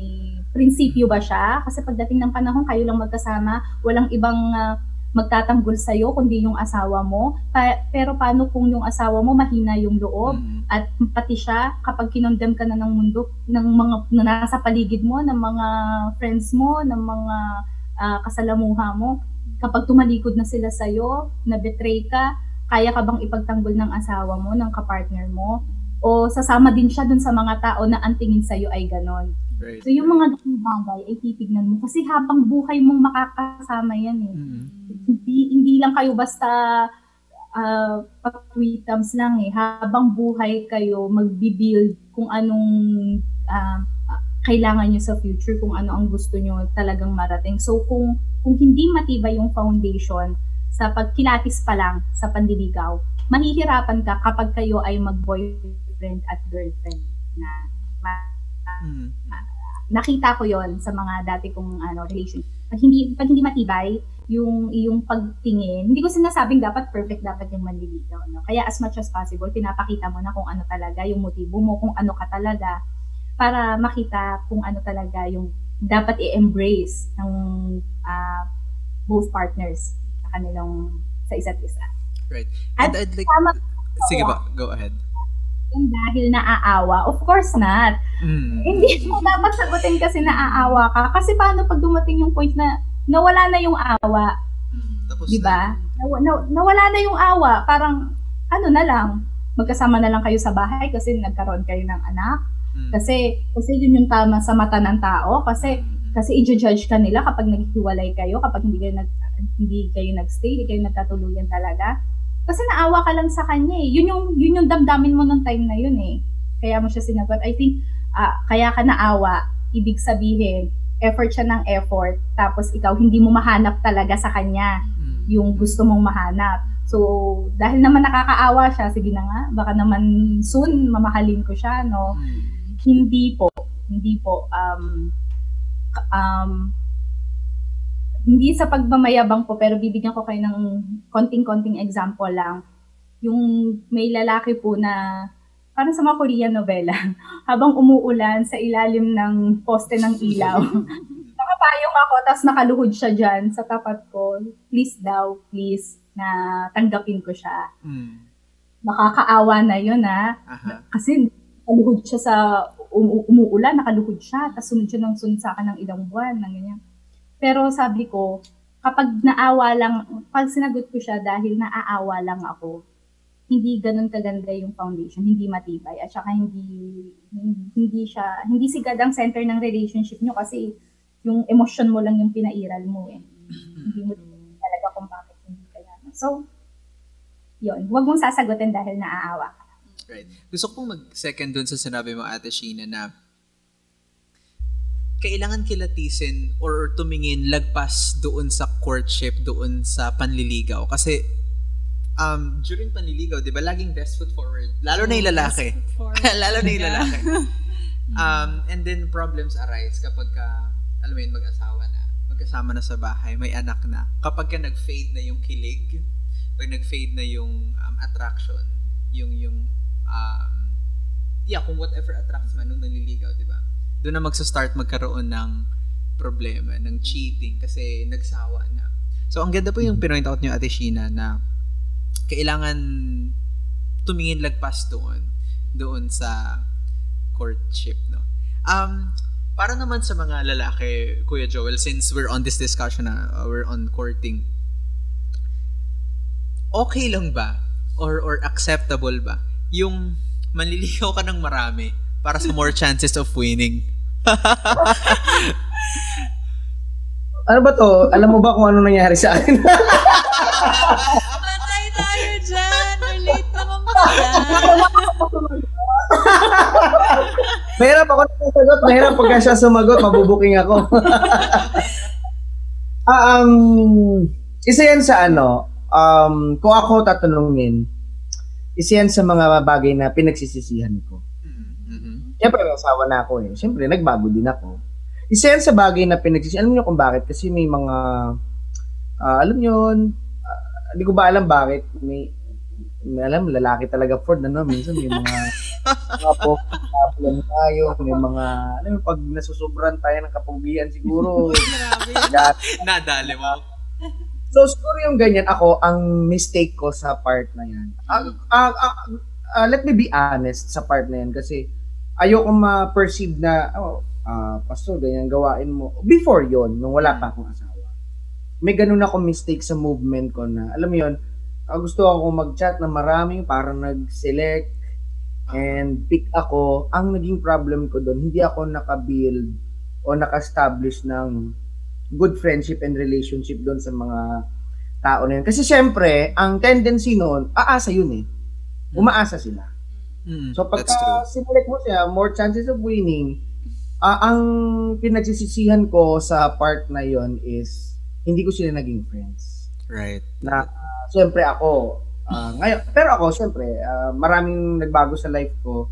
prinsipyo ba siya? Kasi pagdating ng panahon kayo lang magkasama, walang ibang uh, magtatanggol sa iyo kundi yung asawa mo. Pa- pero paano kung yung asawa mo mahina yung loob mm-hmm. at pati siya kapag kinondem ka na ng mundo ng mga na nasa paligid mo, ng mga friends mo, ng mga uh, kasalamuha mo, kapag tumalikod na sila sa'yo, na-betray ka, kaya ka bang ipagtanggol ng asawa mo, ng kapartner mo? O sasama din siya dun sa mga tao na ang tingin sa'yo ay ganon. Right. So yung mga bagay ay titignan mo kasi habang buhay mong makakasama yan eh. Mm-hmm. Hindi, hindi lang kayo basta uh, pag-tweetams lang eh. Habang buhay kayo, magbi-build kung anong uh, kailangan nyo sa future, kung ano ang gusto nyo talagang marating. So kung kung hindi matibay yung foundation sa pagkilatis pa lang sa pandiligaw, mahihirapan ka kapag kayo ay mag-boyfriend at girlfriend na mm. nakita ko yon sa mga dati kong ano relation. Pag hindi pag hindi matibay yung yung pagtingin, hindi ko sinasabing dapat perfect dapat yung manliligaw, no. Kaya as much as possible pinapakita mo na kung ano talaga yung motibo mo, kung ano ka talaga para makita kung ano talaga yung dapat i-embrace ng uh, both partners kanilang sa isa't isa. Right. And At I'd like, tama, sige ba, go ahead. Yung dahil naaawa, of course not. Mm. Hindi mo dapat sagutin kasi naaawa ka. Kasi paano pag dumating yung point na nawala na yung awa? Tapos di ba? Na, na, nawala na yung awa. Parang, ano na lang, magkasama na lang kayo sa bahay kasi nagkaroon kayo ng anak Mm. Kasi kasi yun yung tama sa mata ng tao kasi mm. kasi i-judge ka nila kapag naghiwalay kayo, kapag hindi kayo nag hindi kayo nagstay, hindi kayo nagkatuluyan talaga. Kasi naawa ka lang sa kanya eh. Yun yung yun yung damdamin mo nung time na yun eh. Kaya mo siya sinagot. I think uh, kaya ka naawa, ibig sabihin effort siya ng effort tapos ikaw hindi mo mahanap talaga sa kanya mm. yung gusto mong mahanap. So, dahil naman nakakaawa siya, sige na nga, baka naman soon mamahalin ko siya, no? Hindi po. Hindi po. Um, um, hindi sa pagmamayabang po, pero bibigyan ko kayo ng konting-konting example lang. Yung may lalaki po na parang sa mga Korean novela, habang umuulan sa ilalim ng poste ng ilaw, nakapayong ako, tapos nakaluhod siya dyan sa tapat ko. Please daw, please, na tanggapin ko siya. Mm. Makakaawa na yun, ha? Uh-huh. Kasi nakaluhod siya sa um, umuulan, nakaluhod siya, tapos sunod siya ng sunod sa akin ng ilang buwan, ng ganyan. Pero sabi ko, kapag naawa lang, pag sinagot ko siya dahil naaawa lang ako, hindi ganun kaganda yung foundation, hindi matibay, at saka hindi, hindi siya, hindi sigad ang center ng relationship nyo kasi yung emotion mo lang yung pinairal mo eh. hindi mo talaga kung bakit hindi kaya. So, yun, huwag mong sasagutin dahil naaawa ka. Right. Gusto ko mag-second dun sa sinabi mo, Ate Sheena, na kailangan kilatisin or tumingin lagpas doon sa courtship, doon sa panliligaw. Kasi um, during panliligaw, di ba, laging best foot forward. Lalo na yung lalaki. Lalo na yung lalaki. um, and then problems arise kapag ka, alam mo yun, mag-asawa na. Magkasama na sa bahay, may anak na. Kapag ka nag-fade na yung kilig, pag nag-fade na yung um, attraction, yung yung um, yeah, kung whatever attracts man nung naliligaw, di ba? Doon na magsa-start magkaroon ng problema, ng cheating, kasi nagsawa na. So, ang ganda po yung pinoint out niyo, Ate Sheena, na kailangan tumingin lagpas doon, doon sa courtship, no? Um, para naman sa mga lalaki, Kuya Joel, since we're on this discussion na, uh, we're on courting, okay lang ba or or acceptable ba yung manliligaw ka ng marami para sa more chances of winning? Ano ba to? Alam mo ba kung ano nangyari sa akin? Patay tayo dyan! Relate naman pala. Mahirap ako na sagot. Mahirap pagka siya sumagot, mabubuking ako. ah, um, isa yan sa ano, um, kung ako tatanungin, isa yan sa mga bagay na pinagsisisihan ko. Mm-hmm. Siyempre, may asawa na ako eh. Siyempre, nagbago din ako. Isa yan sa bagay na pinagsisihan. Alam niyo kung bakit? Kasi may mga, ah, alam niyo, ah, hindi ko ba alam bakit. May, may alam, lalaki talaga Ford, ano, minsan may mga, mga po, problem tayo, may mga, alam mo, pag nasusubran tayo ng kapugian, siguro, Nadali mo. So, siguro yung ganyan, ako, ang mistake ko sa part na yan. Ah, ah, ah, ah, let me be honest sa part na yan kasi ayoko ma-perceive na, oh, ah, pastor, ganyan gawain mo. Before yon nung wala pa akong asawa. May ganun ako mistake sa movement ko na, alam mo yun, ah, gusto ako mag-chat na maraming para nag-select and pick ako. Ang naging problem ko doon, hindi ako naka-build o naka-establish ng good friendship and relationship doon sa mga tao na yun. Kasi syempre, ang tendency noon, aasa yun eh. Umaasa sila. Mm, So that's pagka true. sinelect mo siya, more chances of winning, ah, ang pinagsisisihan ko sa part na yon is, hindi ko sila naging friends. Right. Na, ah, syempre ako, ah, ngayon, pero ako, syempre, ah, maraming nagbago sa life ko.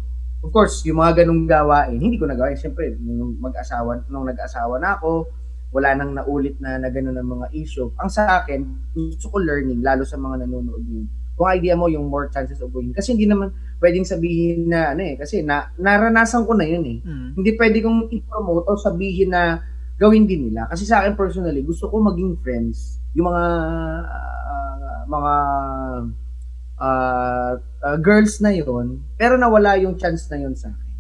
Of course, yung mga ganung gawain, hindi ko nagawa. Syempre, nung mag-asawa, nung nag-asawa na ako, wala nang naulit na na gano'n ng mga issue. Ang sa akin, gusto ko learning, lalo sa mga nanonood yun. Kung idea mo yung more chances of winning. Kasi hindi naman pwedeng sabihin na, ano eh, kasi na, naranasan ko na yun eh. Mm. Hindi pwede kong i-promote o sabihin na gawin din nila. Kasi sa akin personally, gusto ko maging friends. Yung mga, ah, mga ah, ah, girls na yon pero nawala yung chance na yon sa akin.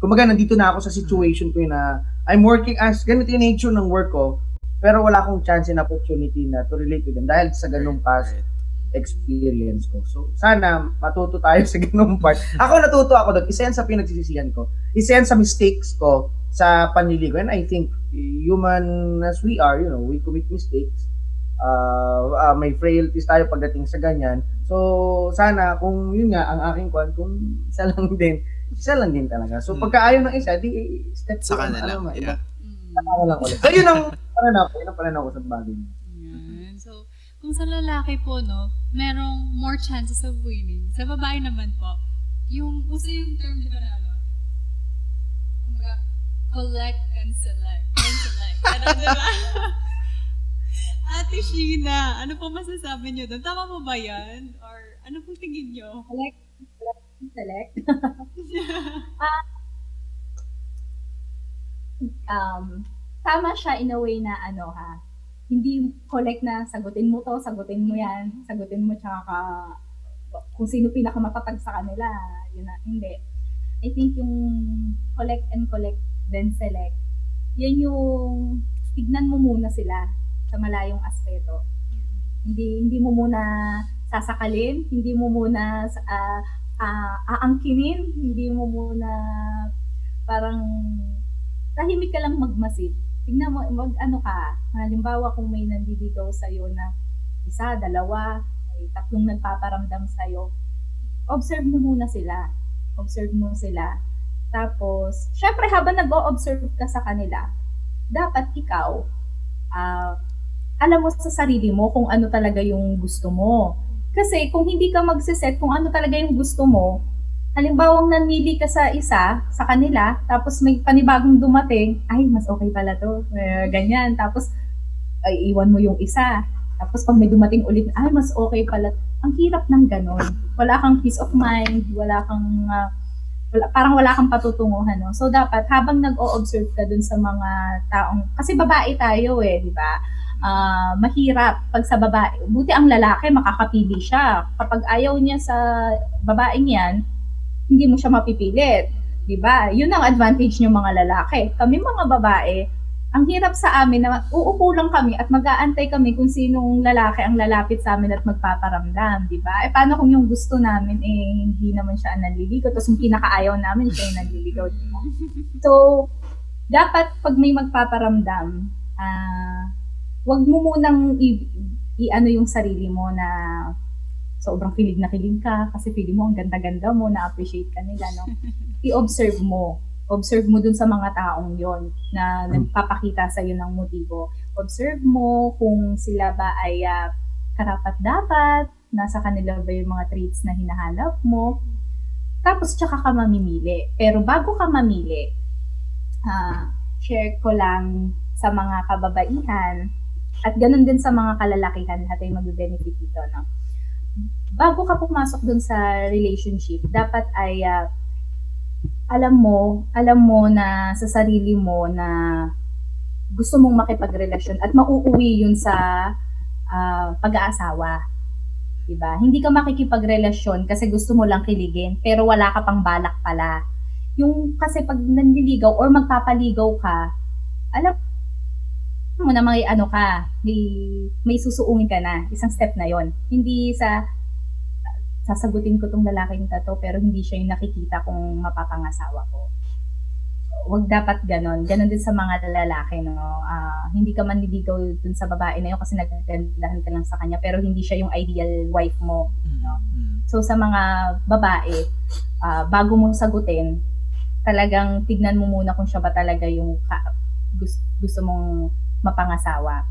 Kumaga, nandito na ako sa situation ko yun na I'm working as, ganito yung nature ng work ko, pero wala akong chance and opportunity na to relate with them dahil sa ganung past Right. Experience ko. So, sana matuto tayo sa ganung part. Ako natuto ako doon. Isa yan sa pinagsisisihan ko. Isa yan sa mistakes ko sa panliligo. And I think human as we are, you know, we commit mistakes. Uh, uh, may frailties tayo pagdating sa ganyan. So, sana kung yun nga ang aking kwan, kung isa lang din, isa lang din talaga. So, Hmm. pagka ayaw ng isa, di step lang. ano, Yeah. Mm. Saka na lang ulit. So, yun ang pananaw ko. Yun ang pananaw ko sa bagay. niya. Kung sa lalaki po, no, merong more chances of winning. Sa babae naman po, yung, uso yung term, di ba na, ano? Kumbaga, collect and select. And select. Ano, di ba? Ate Sheena, ano po masasabi niyo doon? Tama po ba yan? Or ano pong tingin niyo? Select, select, select. um, tama siya in a way na ano ha, hindi collect na sagutin mo to, sagutin mo yan, sagutin mo tsaka ka, kung sino pinakamatatag sa kanila, yun na, hindi. I think yung collect and collect, then select, yan yung, tignan mo muna sila sa malayong aspeto. Hindi hindi mo muna sasakalin, hindi mo muna ah, ah, aangkinin, hindi mo muna parang tahimik ka lang magmasid. Tingnan mo, mag ano ka, halimbawa kung may nandiligaw sa'yo na isa, dalawa, may tatlong nagpaparamdam sa'yo, observe mo muna sila. Observe mo sila. Tapos, syempre habang nag-o-observe ka sa kanila, dapat ikaw, ah, alam mo sa sarili mo kung ano talaga yung gusto mo. Kasi kung hindi ka magsiset kung ano talaga yung gusto mo, halimbawang nanili ka sa isa, sa kanila, tapos may panibagong dumating, ay, mas okay pala to. Eh, ganyan. Tapos, ay, iwan mo yung isa. Tapos pag may dumating ulit, ay, mas okay pala. Ang hirap ng ganon. Wala kang peace of mind, wala kang, ah, wala, parang wala kang patutunguhan. No? So, dapat, habang nag-o-observe ka dun sa mga taong, kasi babae tayo eh, di ba? Ah, mahirap pag sa babae. Buti ang lalaki, makakapili siya. Kapag ayaw niya sa babaeng yan, hindi mo siya mapipilit. 'Di ba? Yun ang advantage niyo mga lalaki. Kami mga babae, ang hirap sa amin na uupo lang kami at mag-aantay kami kung sinong lalaki ang lalapit sa amin at magpaparamdam, di ba? Eh, paano kung yung gusto namin, eh, hindi naman siya nanliligaw, tapos yung pinakaayaw namin, siya yung nanliligaw, di ba? So, dapat pag may magpaparamdam, ah, uh, wag mo munang i- i-ano yung sarili mo na sobrang kilig na kilig ka kasi feeling mo ang ganda-ganda mo, na-appreciate ka nila, no? I-observe mo observe mo dun sa mga taong yon na hmm. nagpapakita sa iyo ng motibo. Observe mo kung sila ba ay uh, karapat-dapat, nasa kanila ba yung mga traits na hinahanap mo. Tapos tsaka ka mamimili. Pero bago ka mamili, uh, share ko lang sa mga kababaihan at ganun din sa mga kalalakihan lahat ay magbe-benefit dito. No? Bago ka pumasok dun sa relationship, dapat ay uh, alam mo, alam mo na sa sarili mo na gusto mong makipagrelasyon at mauuwi yun sa uh, pag-aasawa. Diba? Hindi ka makikipagrelasyon kasi gusto mo lang kiligin, pero wala ka pang balak pala. Yung kasi pag nanliligaw or magpapaligaw ka, alam mo na may ano ka, may, may susuungin ka na. Isang step na yon Hindi sa sasagutin ko tong lalaking to pero hindi siya yung nakikita kung mapapangasawa ko. Huwag dapat ganon. Ganon din sa mga lalaki, no? Uh, hindi ka man manliligaw dun sa babae na yun kasi naggandahan ka lang sa kanya, pero hindi siya yung ideal wife mo, no? Mm-hmm. So, sa mga babae, uh, bago mo sagutin, talagang tignan mo muna kung siya ba talaga yung ka- gusto, gusto mong mapangasawa.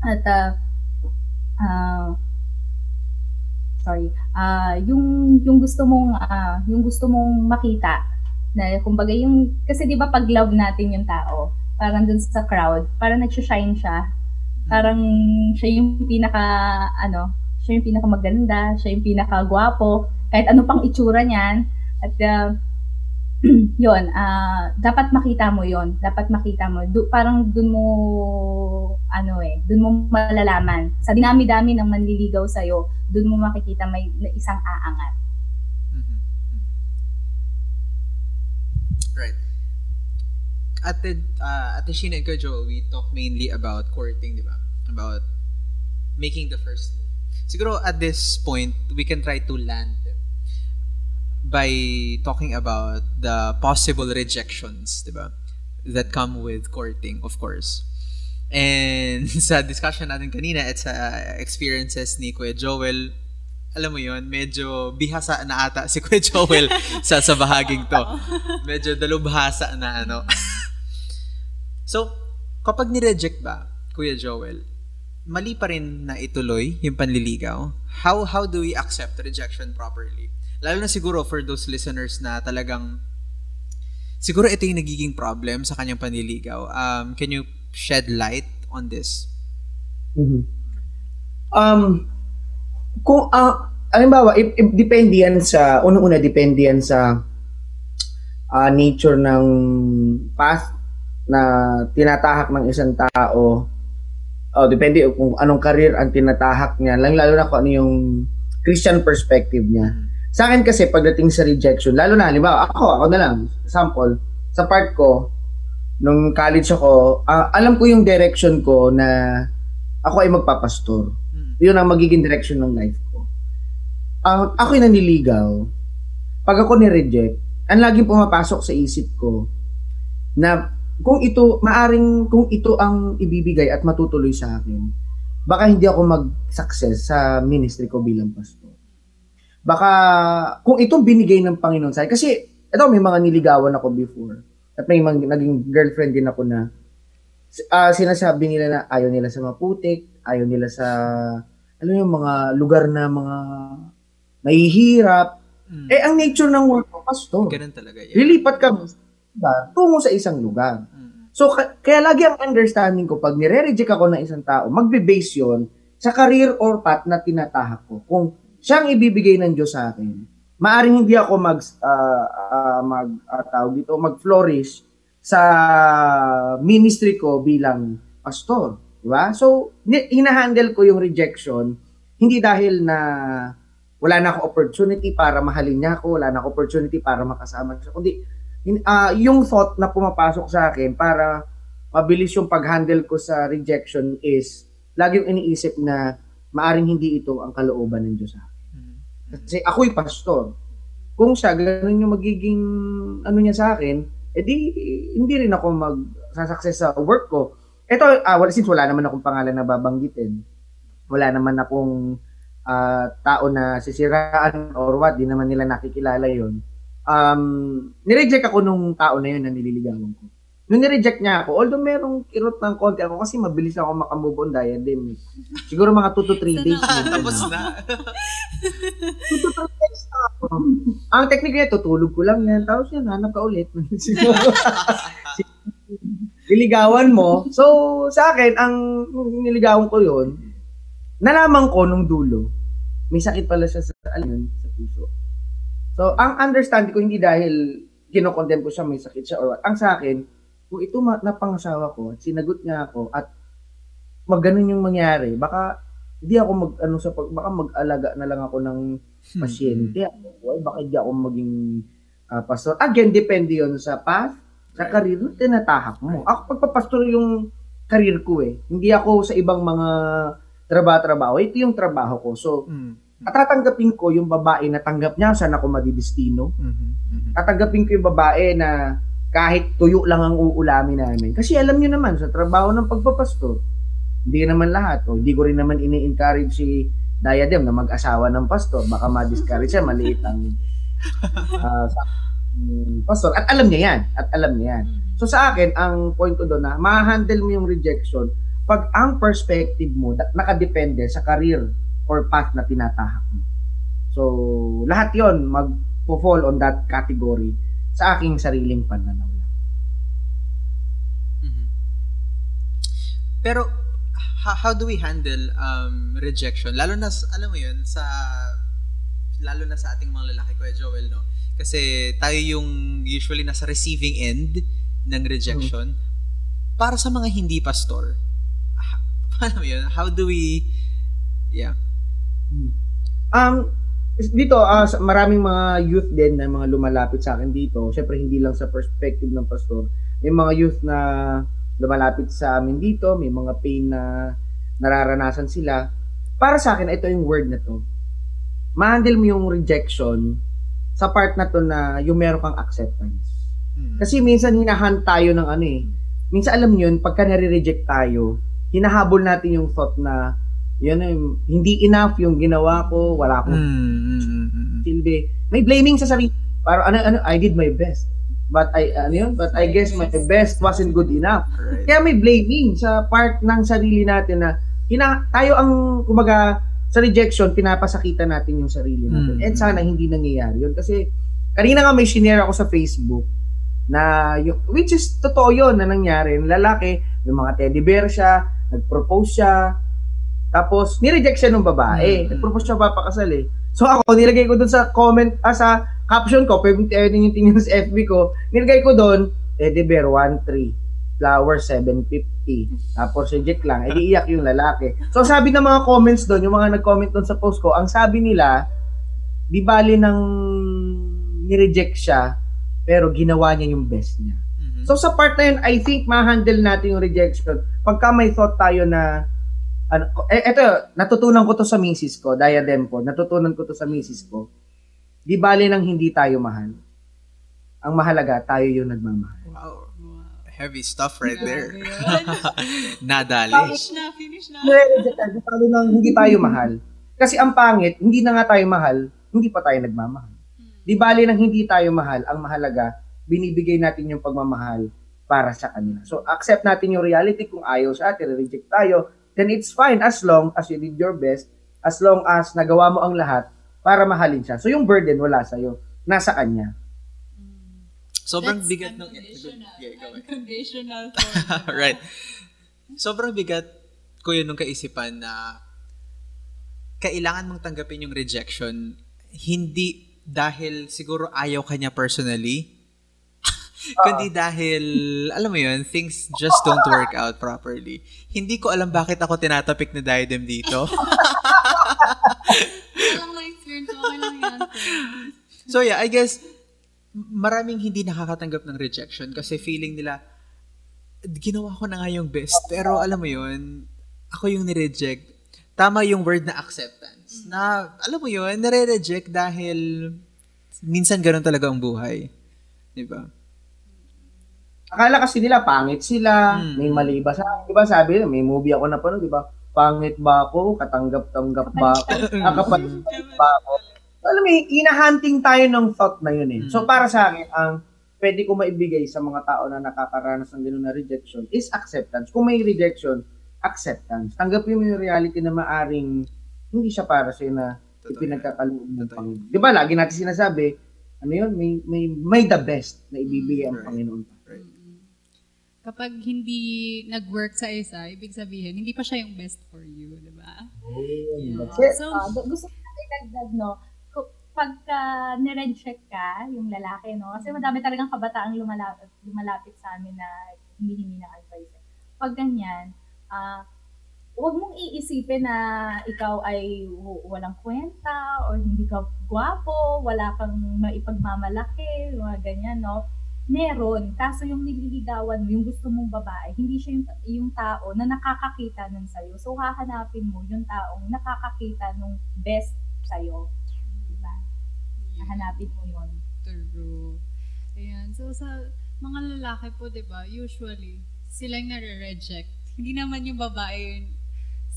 At, uh, uh, sorry, uh, yung yung gusto mong uh, yung gusto mong makita na kumbaga yung kasi 'di ba pag love natin yung tao, parang dun sa crowd, parang nag-shine siya. Parang siya yung pinaka ano, siya yung pinaka maganda, siya yung pinaka gwapo, kahit ano pang itsura niyan at uh, yon uh, dapat makita mo yon dapat makita mo du, parang dun mo ano eh dun mo malalaman sa dinami-dami ng manliligaw sa iyo dun mo makikita may isang aangat mm-hmm. right Ate, uh, Ate Sheena and Joel, we talk mainly about courting, di ba? About making the first move. Siguro at this point, we can try to land by talking about the possible rejections, di ba? That come with courting, of course. And sa discussion natin kanina at sa experiences ni Kuya Joel, alam mo yon medyo bihasa na ata si Kuya Joel sa sa bahaging to. Medyo dalubhasa na ano. so, kapag ni-reject ba, Kuya Joel, mali pa rin na ituloy yung panliligaw? How how do we accept rejection properly? Lalo na siguro for those listeners na talagang siguro ito yung nagiging problem sa kanyang panliligaw. Um, can you shed light on this? Mm-hmm. Um, kung, uh, alimbawa, if, if depende yan sa, unang-una, depende yan sa uh, nature ng path na tinatahak ng isang tao. Oh, depende kung anong career ang tinatahak niya. Lang lalo na kung ano yung Christian perspective niya. Sa akin kasi pagdating sa rejection, lalo na, halimbawa, ako, ako na lang, sample, sa part ko, nung college ako, uh, alam ko yung direction ko na ako ay magpapastor. Hmm. Yun ang magiging direction ng life ko. Uh, ako yung naniligaw. Pag ako ni-reject, ang laging pumapasok sa isip ko na kung ito, maaring kung ito ang ibibigay at matutuloy sa akin, baka hindi ako mag-success sa ministry ko bilang pastor baka kung ito binigay ng Panginoon sa akin, kasi ito may mga niligawan ako before at may mga, naging girlfriend din ako na uh, sinasabi nila na ayaw nila sa maputik, ayaw nila sa alam yung mga lugar na mga mahihirap. Mm. Eh, ang nature ng work ko, pastor. Ganun talaga. Yeah. Lilipat ka diba, tungo sa isang lugar. Mm. So, ka- kaya lagi ang understanding ko, pag nire-reject ako ng isang tao, magbe-base yun sa career or path na tinatahak ko. Kung siyang ibibigay ng Diyos sa akin. Maaring hindi ako mag uh, uh, mag uh, tawag dito, mag-flourish sa ministry ko bilang pastor, di ba? So, hinahandle ko yung rejection hindi dahil na wala na ako opportunity para mahalin niya ako, wala na ako opportunity para makasama siya, kundi ah, yung thought na pumapasok sa akin para mabilis yung pag-handle ko sa rejection is lagi yung iniisip na maaring hindi ito ang kalooban ng Diyos sa akin. Kasi ako'y pastor. Kung siya, ganun yung magiging ano niya sa akin, edi hindi rin ako mag-success sa work ko. Ito, ah, wala, since wala naman akong pangalan na babanggitin, wala naman akong ah, tao na sisiraan or what, di naman nila nakikilala yon um, nireject ako nung tao na yun na nililigawan ko. Nung nireject niya ako, although merong kirot ng konti ako kasi mabilis ako makamove on diadem. eh. Siguro mga 2 to 3 days. Tapos na. 2 to 3 days na ako. Ang technique niya, tutulog ko lang yan. Tapos yan, hanap ka ulit. Siguro. Niligawan mo. So, sa akin, ang niligawan ko yun, nalaman ko nung dulo, may sakit pala siya sa, alam yun, sa puso. So, ang understanding ko, hindi dahil kinokondem ko siya, may sakit siya or what. Ang sa akin, kung ito napangasawa ko, sinagot niya ako, at maganon yung mangyari, baka hindi ako mag ano sa pag baka mag-alaga na lang ako ng pasyente. Why baka hindi ako maging ah, pastor? Again, depende 'yon sa path, sa career na tinatahak mo. Ako pagpapastor yung career ko eh. Hindi ako sa ibang mga trabaho-trabaho. Ito yung trabaho ko. So, Mhm. at tatanggapin ko yung babae na tanggap niya, saan ako madidestino. Mhm. Mhm. Tatanggapin ko yung babae na kahit tuyo lang ang uulamin namin. Kasi alam niyo naman, sa trabaho ng pagpapastor, hindi naman lahat. O hindi ko rin naman ini-encourage si Diadem na mag-asawa ng pastor. Baka ma-discourage siya, maliit ang ah, sa mm, pastor. At alam niya yan. At alam niya yan. Mhm. So sa akin, ang point ko doon na ma-handle mo yung rejection pag ang perspective mo nakadepende sa career or path na tinatahak mo. So, lahat yon mag-fall on that category sa aking sariling pananaw lang. Mhm. Pero how, how do we handle um, rejection? Lalo na, alam mo yun, sa lalo na sa ating mga lalaki, Kuya Joel, no? Kasi tayo yung usually nasa receiving end ng rejection. Para sa mga hindi pastor, ha- paano yun? How do we, yeah. Um, dito, sa- maraming mga youth din na mga lumalapit sa akin dito. Siyempre, hindi lang sa perspective ng pastor. May mga youth na lumalapit sa amin dito. May mga pain na nararanasan sila. Para sa akin, ito yung word na to. Ma-handle mo yung rejection sa part na to na yung meron kang acceptance. Mhm. Kasi minsan hinahan tayo ng ano eh. Minsan alam yun, pagka nare-reject tayo, hinahabol natin yung thought na yun eh, hindi enough yung ginawa ko, wala akong Mm, mm, mm, mm. silbi. May blaming sa sarili. Parang ano, ano, I did my best. But I, ano yun? But I guess my best wasn't good enough. Right. Kaya may blaming sa part ng sarili natin na hina, tayo ang, kumaga, sa rejection, pinapasakitan natin yung sarili natin. Mm. And sana hindi nangyayari yun. Kasi, kanina nga may shinare ako sa Facebook na, yung, which is totoo yun na nangyari. Yung lalaki, may mga teddy bear siya, nag-propose siya, tapos, nireject siya ng babae. Mm. Nag-propose siya papakasal eh. So ako, nilagay ko dun sa comment, ah, sa caption ko, pwede yung tingnan sa FB ko, nilagay ko dun, teddy bear 1.3, flower 750, tapos reject lang, edi iyak yung lalaki. So sabi ng mga comments doon, yung mga nag-comment doon sa post ko, ang sabi nila, di bali nang nireject siya, pero ginawa niya yung best niya. Mhm. So sa part na yun, I think ma-handle natin yung rejection. Pagka may thought tayo na ano, eh, eto, natutunan ko to sa misis ko, diadem ko, natutunan ko to sa misis ko. Di bali nang hindi tayo mahal. Ang mahalaga, tayo yung nagmamahal. Wow. Wow. Heavy stuff right there. Grabe. Nadali. Finish na, finish na. Di bali nang hindi tayo mahal. Kasi ang pangit, hindi na nga tayo mahal, hindi pa tayo nagmamahal. Di bali nang hindi tayo mahal, ang mahalaga, binibigay natin yung pagmamahal para sa kanila. So, accept natin yung reality kung ayaw sa atin, reject tayo, then it's fine as long as you did your best, as long as nagawa mo ang lahat para mahalin siya. So, yung burden wala sa'yo, nasa kanya. Sobrang That's bigat ng... unconditional. Yeah, go. Unconditional. right. Sobrang bigat ko yun nung kaisipan na kailangan mong tanggapin yung rejection hindi dahil siguro ayaw ka niya personally, kundi dahil, alam mo yun, things just don't work out properly. Hindi ko alam bakit ako tinatapik na diadem dito. So yeah, I guess, maraming hindi nakakatanggap ng rejection kasi feeling nila, ginawa ko na nga yung best. Pero alam mo yun, ako yung nireject. Tama yung word na acceptance. Na, alam mo yun, nare-reject dahil minsan ganun talaga ang buhay. Di ba? Akala kasi nila pangit sila, Mm. may mali ba sa Di ba sabi nila, may movie ako na panood, di ba? Pangit ba ako? Katanggap-tanggap ba ako? Ah, kapal ba ako? Alam mo, hinahunting tayo ng thought na yun eh. So Mm. para sa akin, ang pwede ko maibigay sa mga tao na nakakaranas ng gano'n na rejection is acceptance. Kung may rejection, acceptance. Tanggapin mo yung reality na maaring hindi siya para sa'yo na ipinagkakaloob ng. Panginoon. Di ba, lagi natin sinasabi, ano yun, may, may, may the best na ibibigay ang Right. Panginoon. Kapag hindi nag-work sa isa, ibig sabihin, hindi pa siya yung best for you, di ba? Yeah. Yeah. So, gu- gusto ko natin dagdag, no? Pagka nireject ka, yung lalaki, no? Kasi madami talagang kabataang lumalapit, lumalapit sa amin na humihingi ng advice. Pag ganyan, ah, huwag mong iisipin na ikaw ay w- walang kwenta or hindi ka gwapo, wala kang maipagmamalaki, mga ganyan, no? Meron. Kaso yung nililigawan mo, yung gusto mong babae, hindi siya yung, yung tao na nakakakita nun sa'yo. So, hahanapin mo yung taong nakakakita nung best sa'yo. Diba? Hahanapin mo yun. True. Ayan. So, sa mga lalaki po, di ba, usually, sila yung nare-reject. Hindi naman yung babae yun.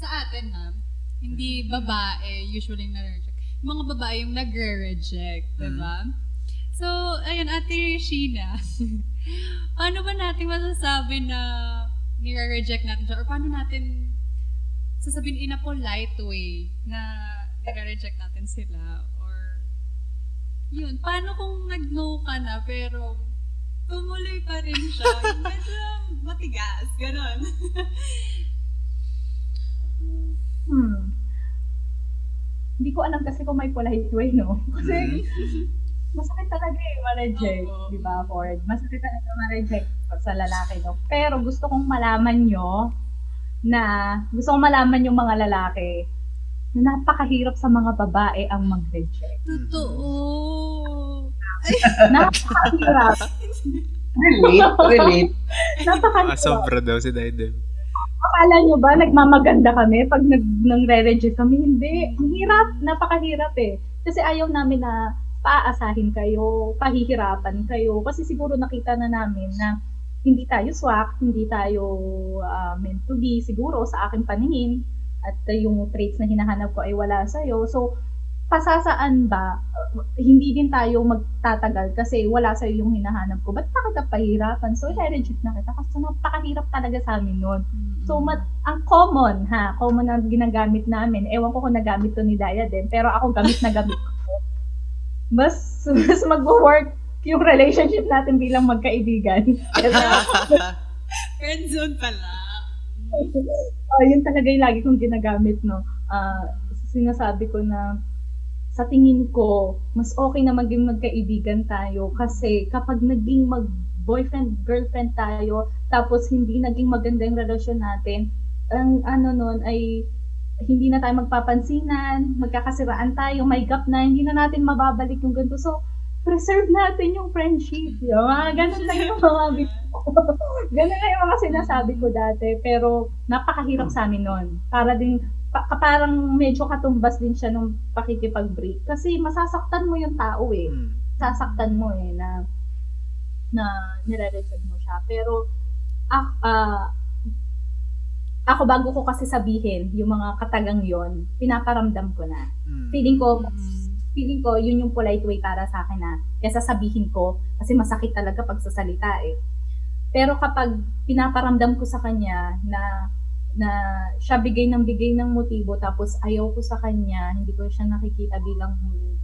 Sa atin, ha? Hindi babae usually nare-reject. Yung mga babae yung nagre-reject, di ba? So, ayun, Ate Sheena, paano ba natin masasabi na nire-reject natin siya? Or paano natin sasabihin in a polite way na nire-reject natin sila? Or yun, paano kung nag-no ka na pero tumuloy pa rin siya? Medyo matigas, ganon. Hmm. Hindi ko alam kasi kung may polite way, no? Kasi masakit talaga eh, ma-reject. Oo. Di ba, Ford? Masakit talaga ma-reject sa lalaki, no? Pero gusto kong malaman nyo na, gusto kong malaman yung mga lalaki na napakahirap sa mga babae ang mag-reject. Totoo. Napakahirap. Relate, relate. Napakahirap. Ah, sobra daw si Daidem. Akala nyo ba nagmamaganda kami pag nag, nang re-reject kami? Hindi. Ang hirap. Napakahirap eh. Kasi ayaw namin na paaasahin kayo, pahihirapan kayo. Kasi siguro nakita na namin na hindi tayo swak, hindi tayo ah, meant to be siguro sa aking paningin at uh, yung traits na hinahanap ko ay wala sa'yo. So, pasasaan ba, uh, hindi din tayo magtatagal kasi wala sa'yo yung hinahanap ko. Ba't pa kita pahirapan? So, i-reject na kita kasi napakahirap talaga sa amin nun. So, mat, ang common, ha, common na ginagamit namin, ewan ko kung nagamit to ni Daya din, pero ako gamit na gamit ko. Mas, mas mag-work yung relationship natin bilang magkaibigan. Kaya, Friend zone pala. oh, yun talaga yung lagi kong ginagamit, no. Ah, sinasabi ko na sa tingin ko, mas okay na maging magkaibigan tayo kasi kapag naging mag boyfriend, girlfriend tayo, tapos hindi naging maganda yung relasyon natin, ang ano nun ay hindi na tayo magpapansinan, magkakasiraan tayo, may gap na, hindi na natin mababalik yung ganito. So, preserve natin yung friendship. Yung mga ganun lang yung mga ganun lang yung mga sinasabi ko dati. Pero, napakahirap sa amin nun. Para din, pa, parang medyo katumbas din siya nung pakikipag-break. Kasi masasaktan mo yung tao eh. Hmm. Sasaktan mo eh na na nire-reject mo siya. Pero, ah, ah, ako bago ko kasi sabihin yung mga katagang yon pinaparamdam ko na. Hmm. Feeling ko, Mm. feeling ko yun yung polite way para sa akin na kesa sabihin ko kasi masakit talaga pag sasalita eh. Pero kapag pinaparamdam ko sa kanya na na siya bigay ng bigay ng motibo tapos ayaw ko sa kanya, hindi ko siya nakikita bilang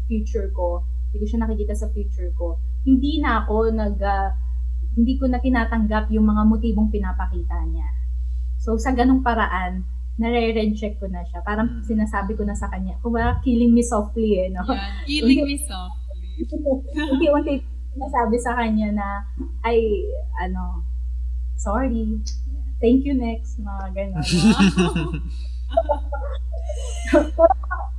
future ko, hindi ko siya nakikita sa future ko. Hindi na ako nag ah, hindi ko na tinatanggap yung mga motibong pinapakita niya. So sa ganung paraan, nare-reject ko na siya. Parang Mm. sinasabi ko na sa kanya, kumbaga killing me softly eh, no? Yan. Killing me softly. Unti-unti nasabi sa kanya na, ay, ano, sorry, thank you next, mga gano'n.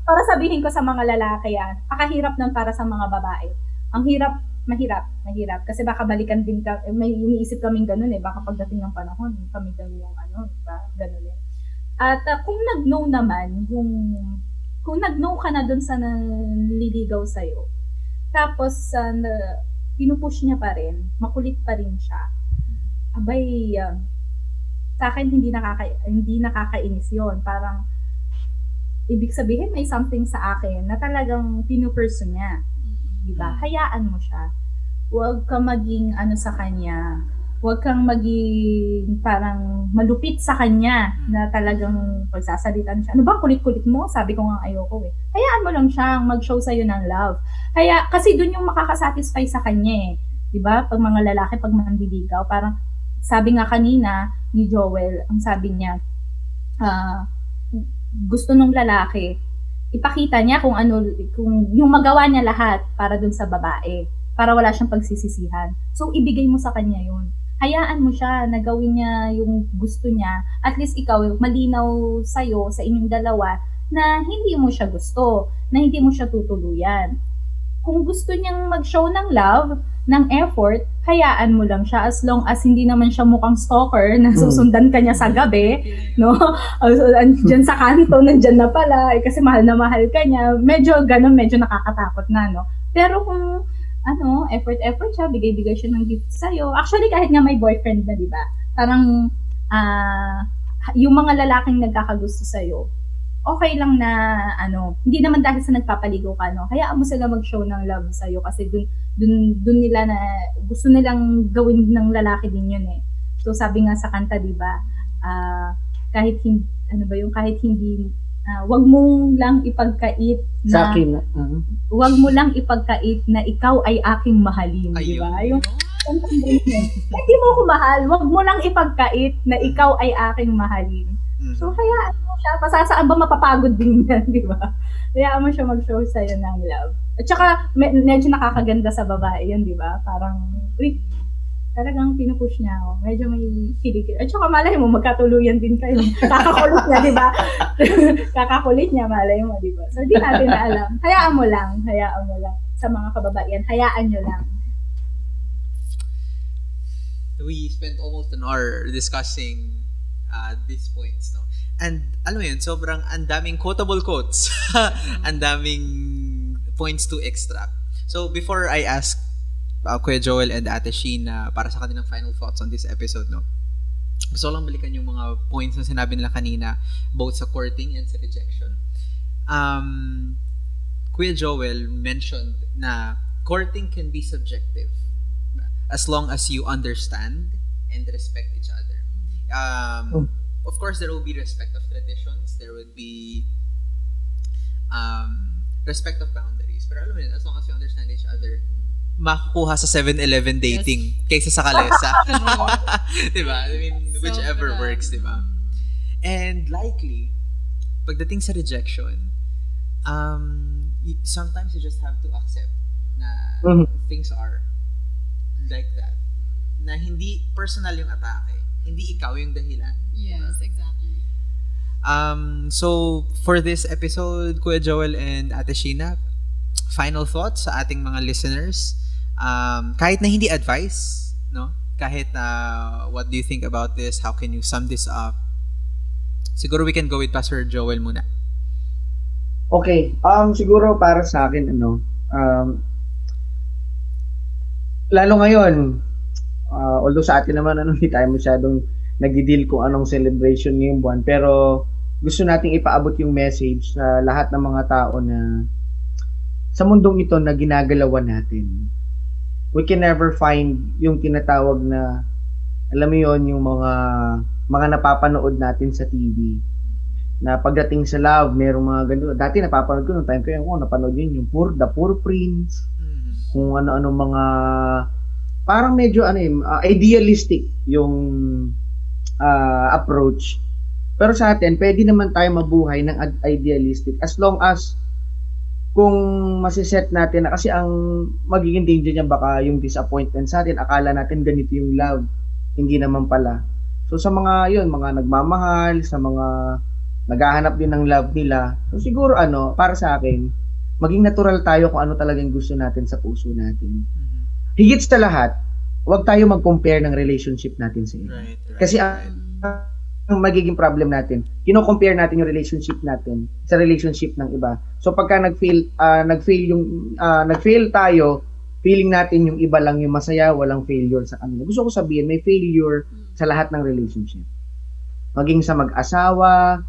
para sabihin ko sa mga lalaki yan, pakahirap nun para sa mga babae. Ang hirap mahirap, mahirap. Kasi baka balikan din ka, eh, may iniisip kaming ganun eh, baka pagdating ng panahon, kami yung ano, diba? Ganun din. At uh, kung nag-no naman, yung, kung nag-no ka na dun sa naliligaw sa'yo, tapos, uh, na, pinupush niya pa rin, makulit pa rin siya, abay, uh, sa akin hindi nakaka hindi nakakainis 'yon. Parang ibig sabihin may something sa akin na talagang pinuperso niya. 'Di ba? Hayaan mo siya. Huwag ka maging ano sa kanya. Huwag kang maging parang malupit sa kanya na talagang pagsasalitan siya. Ano ba, kulit-kulit mo? Sabi ko nga ayoko eh. Hayaan mo lang siyang mag-show sa'yo ng love. Kaya, kasi dun yung makakasatisfy sa kanya eh. 'di ba? Pag mga lalaki, pag manliligaw, parang sabi nga kanina ni Joel, ang sabi niya, uh, gusto nung lalaki, ipakita niya kung ano, kung yung magawa niya lahat para dun sa babae, para wala siyang pagsisisihan. So, ibigay mo sa kanya yun. Hayaan mo siya na gawin niya yung gusto niya. At least ikaw, malinaw sa'yo, sa inyong dalawa, na hindi mo siya gusto, na hindi mo siya tutuluyan. Kung gusto niyang mag-show ng love, ng effort, hayaan mo lang siya as long as hindi naman siya mukhang stalker na hmm. susundan ka niya sa gabi, no? Diyan sa kanto, nandyan na pala, eh, kasi mahal na mahal ka niya. Medyo ganun, medyo nakakatakot na, no? Pero kung ano, effort-effort siya, bigay-bigay siya ng gift sa'yo. Actually, kahit nga may boyfriend na, di ba? Parang, ah, uh, yung mga lalaking nagkakagusto sa'yo, okay lang na ano, hindi naman dahil sa nagpapaligo ka no. Hayaan mo sila mag-show ng love sa iyo kasi dun dun dun nila na gusto nilang gawin ng lalaki din 'yun eh. So sabi nga sa kanta 'di ba, uh, kahit hindi ano ba yung kahit hindi uh, wag mo lang ipagkait na sa akin uh-huh. wag mo lang ipagkait na ikaw ay aking mahalin, di ba? Yung hindi mo ko mahal, wag mo lang ipagkait na ikaw ay aking mahalin. Mm-hmm. So, hayaan mo siya. Pasasaan ba mapapagod din yan, di ba? Hayaan mo siya mag-show sa'yo ng love. At saka, me- medyo nakakaganda sa babae yun, di ba? Parang, uy, talagang pinupush niya ako. Medyo may kilig. At saka malay mo, magkatuluyan din kayo. Kakakulit niya, di ba? Kakakulit niya, malay mo, di ba? So, di natin na alam. Hayaan mo lang. Hayaan mo lang. Sa mga kababaihan, hayaan nyo lang. We spent almost an hour discussing uh, these points, no? And, alam mo yun, sobrang ang daming quotable quotes. ang daming points to extract. So, before I ask uh, Kuya Joel and Ate Sheen uh, para sa kanilang final thoughts on this episode, no? Gusto lang balikan yung mga points na sinabi nila kanina both sa courting and sa rejection. Um, Kuya Joel mentioned na courting can be subjective as long as you understand and respect each other. Um, oh. Of course, there will be respect of traditions. There would be um, respect of boundaries. Pero alam mo yun, as long as you understand each other, makukuha sa 7-Eleven dating yes. kaysa sa kalesa. diba? I mean, so, whichever diba? works, diba? And likely, pagdating sa rejection, um, sometimes you just have to accept na mm-hmm. things are like that. Na hindi personal yung atake hindi ikaw yung dahilan. Yes, diba? exactly. Um, so, for this episode, Kuya Joel and Ate Sheena, final thoughts sa ating mga listeners. Um, kahit na hindi advice, no? Kahit na uh, what do you think about this? How can you sum this up? Siguro we can go with Pastor Joel muna. Okay. Um, siguro para sa akin, ano, um, lalo ngayon, uh, although sa atin naman ano, hindi tayo masyadong nagdi-deal kung anong celebration ngayong buwan, pero gusto nating ipaabot yung message sa lahat ng mga tao na sa mundong ito na ginagalawan natin. We can never find yung tinatawag na alam mo yon yung mga mga napapanood natin sa TV na pagdating sa love, merong mga ganito. Dati napapanood ko nung time ko yung oh, napanood yun, yung Poor, The Poor Prince, mm-hmm. kung ano-ano mga parang medyo ano eh, uh, idealistic yung uh, approach. Pero sa atin, pwede naman tayo mabuhay ng idealistic as long as kung masiset natin na kasi ang magiging danger niya baka yung disappointment sa atin, akala natin ganito yung love, hindi naman pala. So sa mga yun, mga nagmamahal, sa mga naghahanap din ng love nila, so siguro ano, para sa akin, maging natural tayo kung ano talagang gusto natin sa puso natin. Mm-hmm higit sa lahat, huwag tayo mag-compare ng relationship natin sa iba. Right, right. Kasi right. ang magiging problem natin, kino-compare natin yung relationship natin sa relationship ng iba. So pagka nag-fail ah, nag-fail yung ah, nag-fail tayo, feeling natin yung iba lang yung masaya, walang failure sa kanila. Gusto ko sabihin, may failure sa lahat ng relationship. Maging sa mag-asawa,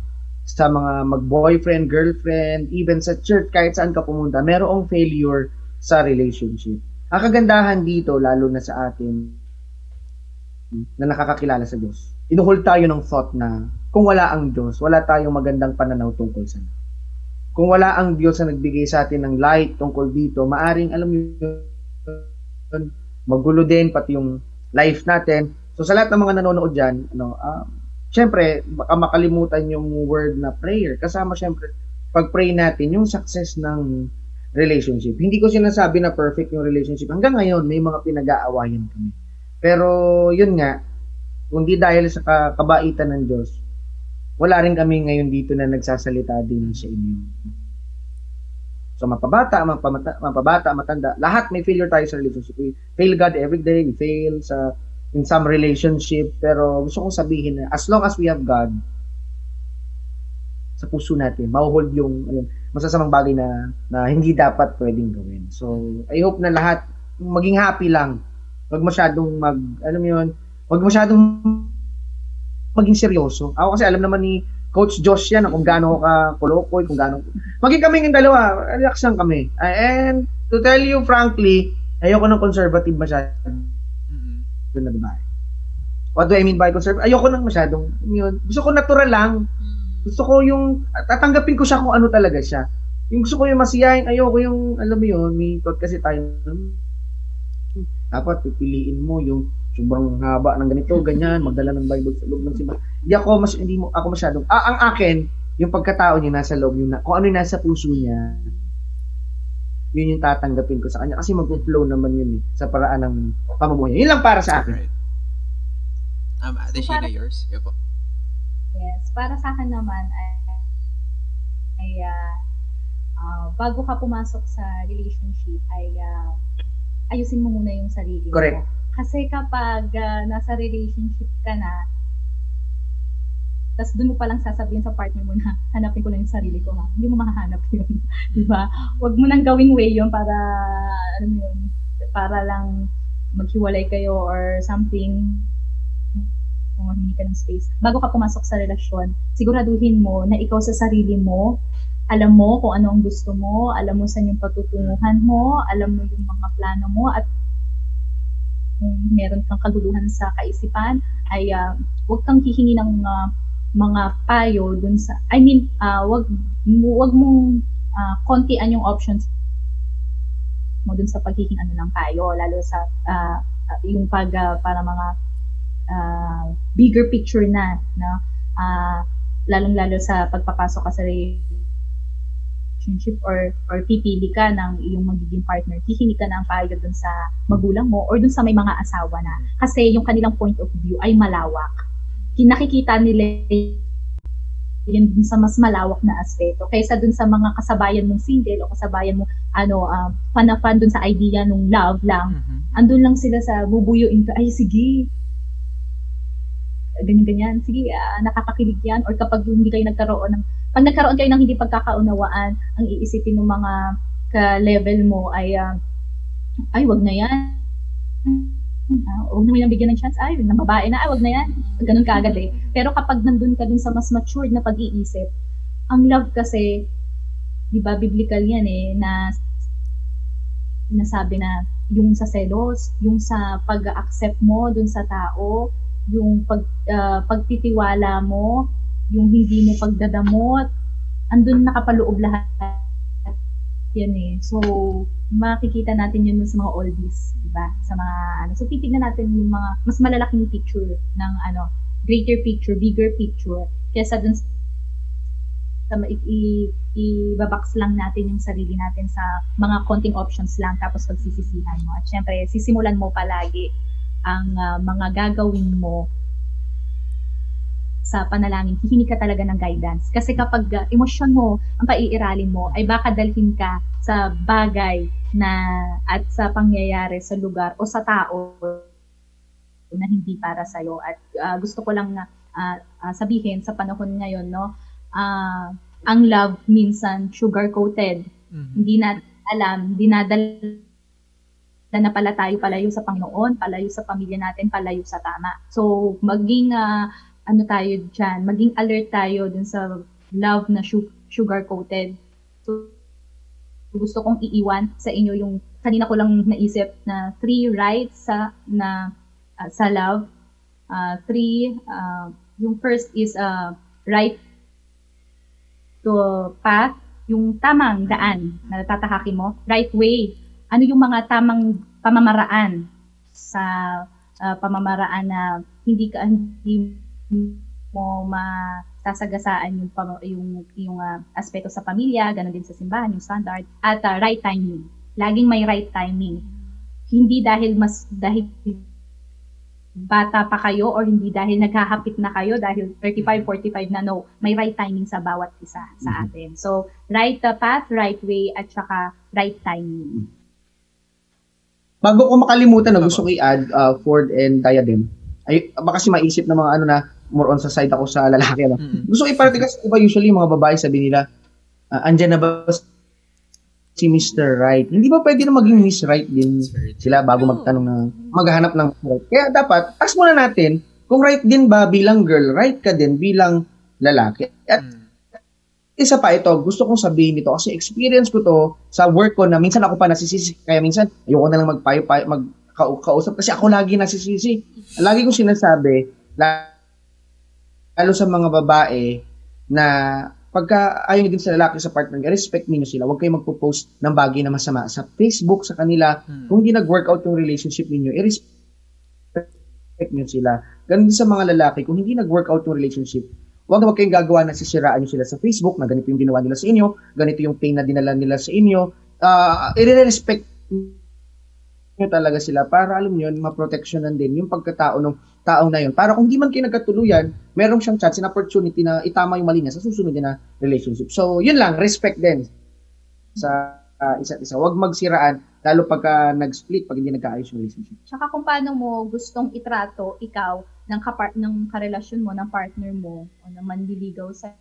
sa mga mag-boyfriend, girlfriend, even sa church, kahit saan ka pumunta, merong failure sa relationship. Ang kagandahan dito, lalo na sa atin, na nakakakilala sa Diyos, inuhol tayo ng thought na kung wala ang Diyos, wala tayong magandang pananaw tungkol sa Kung wala ang Diyos na nagbigay sa atin ng light tungkol dito, maaring, alam yun, magulo din pati yung life natin. So sa lahat ng mga nanonood dyan, ano, um, syempre, baka makalimutan yung word na prayer. Kasama syempre, pag-pray natin yung success ng relationship. Hindi ko sinasabi na perfect yung relationship. Hanggang ngayon, may mga pinag-aawayan kami. Pero, yun nga, kundi dahil sa ka- kabaitan ng Diyos, wala rin kami ngayon dito na nagsasalita din sa inyo. So, mapabata, mapamata, mapabata, matanda, lahat may failure tayo sa relationship. We fail God every day, we fail sa in some relationship, pero gusto kong sabihin na as long as we have God, sa puso natin, mahuhold yung ayun, masasamang bagay na na hindi dapat pwedeng gawin. So, I hope na lahat maging happy lang. Huwag masyadong mag, ano mo yun, huwag masyadong maging seryoso. Ako kasi alam naman ni Coach Josh yan kung gaano ka kolokoy, kung gaano. Maging kami ng dalawa, relax lang kami. And to tell you frankly, ayoko ng conservative masyado Mhm. na babae. What do I mean by conservative? Ayoko nang masyadong, yun. Gusto ko natural lang. Gusto ko yung, tatanggapin ko siya kung ano talaga siya. Yung gusto ko yung masiyahin, ayoko yung, alam mo yun, may thought kasi tayo, hmm, dapat pipiliin mo yung sobrang haba ng ganito, ganyan, magdala ng Bible sa loob ng simbahan. Hindi ako, mas, hindi mo, ako masyadong, ah, ang akin, yung pagkatao niya nasa loob, yung, na, kung ano yung nasa puso niya, yun yung tatanggapin ko sa kanya. Kasi mag-flow naman yun eh, sa paraan ng pamumuhay. Yun lang para sa akin. Right. Um, Ate So, Sheena, para- yours? Yo po. Yes, para sa akin naman ay, ay ah, ah, bago ka pumasok sa relationship ay ah, ayusin mo muna yung sarili Correct. mo. Kasi kapag ah, nasa relationship ka na, tapos doon mo palang sasabihin sa partner mo na hanapin ko lang yung sarili ko ha. Hindi mo mahahanap yun. Di ba? Huwag mo nang gawing way yun para, ano yun, para lang maghiwalay kayo or something kung humingi ka ng space. Bago ka pumasok sa relasyon, siguraduhin mo na ikaw sa sarili mo, alam mo kung ano ang gusto mo, alam mo saan yung patutunguhan mo, alam mo yung mga plano mo, at meron kang kaguluhan sa kaisipan, ay ah, huwag kang hihingi ng ah, mga payo dun sa, I mean, ah, wag, wag mong ah, kontian yung options mo dun sa paghihingi ano ng payo, lalo sa ah, yung pag, ah, para mga ah, bigger picture na, no? Ah, lalong-lalo sa pagpapasok ka sa relationship or or pipili ka ng iyong magiging partner, hihingi ka ng payo dun sa magulang mo or dun sa may mga asawa na. Kasi yung kanilang point of view ay malawak. Kinakikita nila yun dun sa mas malawak na aspeto kaysa dun sa mga kasabayan mong single o kasabayan mo ano uh, fan dun sa idea nung love lang Mhm. andun lang sila sa bubuyuin ka, ay sige, ganyan-ganyan, sige, ah, nakakakilig yan. Or kapag hindi kayo nagkaroon ng, pag nagkaroon kayo ng hindi pagkakaunawaan, ang iisipin ng mga ka-level mo ay, ah, ay, wag na yan. Ah, huwag na nang bigyan ng chance. Ay, ng babae na, ay, wag na yan. Ganun kaagad eh. Pero kapag nandun ka dun sa mas matured na pag-iisip, ang love kasi, di ba, biblical yan eh, na nasabi na yung sa selos, yung sa pag-accept mo dun sa tao, yung pag, ah, pagtitiwala mo, yung hindi mo pagdadamot, andun nakapaloob lahat yan eh. So, makikita natin yun sa mga oldies, di ba? Sa mga, ano, so titignan natin yung mga, mas malalaking picture ng, ano, greater picture, bigger picture, kesa dun sa i- i- i-babox lang natin yung sarili natin sa mga konting options lang tapos pagsisisihan mo. At syempre, sisimulan mo palagi ang ah, mga gagawin mo sa panalangin, hihingi ka talaga ng guidance. Kasi kapag ah, emosyon mo ang paiiralin mo, ay baka dalhin ka sa bagay na at sa pangyayari sa lugar o sa tao na hindi para sa iyo at uh, gusto ko lang na uh, uh, sabihin sa panahon ngayon no uh, ang love minsan sugar coated mm-hmm. hindi na alam dinadala na pala tayo palayo sa Panginoon, palayo sa pamilya natin, palayo sa tama. So, maging uh, ano tayo diyan, maging alert tayo dun sa love na sugar coated. So, gusto kong iiwan sa inyo yung kanina ko lang naisip na three rights sa na uh, sa love. Uh, three uh, yung first is uh, right to path, yung tamang daan na tatahakin mo, right way. Ano yung mga tamang pamamaraan sa uh, pamamaraan na hindi ka hindi mo masasagasaan yung yung yung uh, aspeto sa pamilya, ganun din sa simbahan, yung standard at uh, right timing. Laging may right timing. Hindi dahil mas dahil bata pa kayo or hindi dahil naghahapit na kayo dahil 35, 45 na no, may right timing sa bawat isa sa mm-hmm. atin. So, right uh, path, right way, at saka right timing. Bago ko makalimutan, no, gusto ko i-add uh, Ford and Diadem. Ay, baka kasi maisip ng mga ano na more on sa side ako sa lalaki. Ano. Mm-hmm. Gusto ko i-party kasi iba usually mga babae sabi nila, uh, andyan na ba si Mr. Right. Hindi ba pwede na maging Miss Right din sila bago magtanong na maghahanap ng right? Kaya dapat, ask muna natin kung right din ba bilang girl, right ka din bilang lalaki. At hmm. isa pa ito, gusto kong sabihin ito kasi experience ko to sa work ko na minsan ako pa nasisisi. Kaya minsan, ayoko na lang magpayo, payo, mag, kausap kasi ako lagi nasisisi. Lagi kong sinasabi, lalo sa mga babae na pagka ayaw din sa lalaki sa partner, respect niyo sila. Huwag kayong magpo-post ng bagay na masama sa Facebook, sa kanila. Hmm. Kung hindi nag-workout yung relationship niyo i-respect niyo sila. Ganun din sa mga lalaki, kung hindi nag-workout yung relationship, huwag na huwag kayong gagawa na sisiraan niyo sila sa Facebook, na ganito yung ginawa nila sa inyo, ganito yung pain na dinala nila sa inyo. Uh, i-respect niyo talaga sila para alam niyo ma-protectionan din yung pagkatao ng taong na yun. Para kung di man kayo nagkatuluyan, meron siyang chance and opportunity na itama yung mali niya sa susunod na relationship. So, yun lang, respect din sa uh, isa't isa. Huwag magsiraan, lalo pagka nag-split, pag hindi nagkaayos yung relationship. Tsaka kung paano mo gustong itrato ikaw ng, kapar- ng karelasyon mo, ng partner mo, o ng manliligaw sa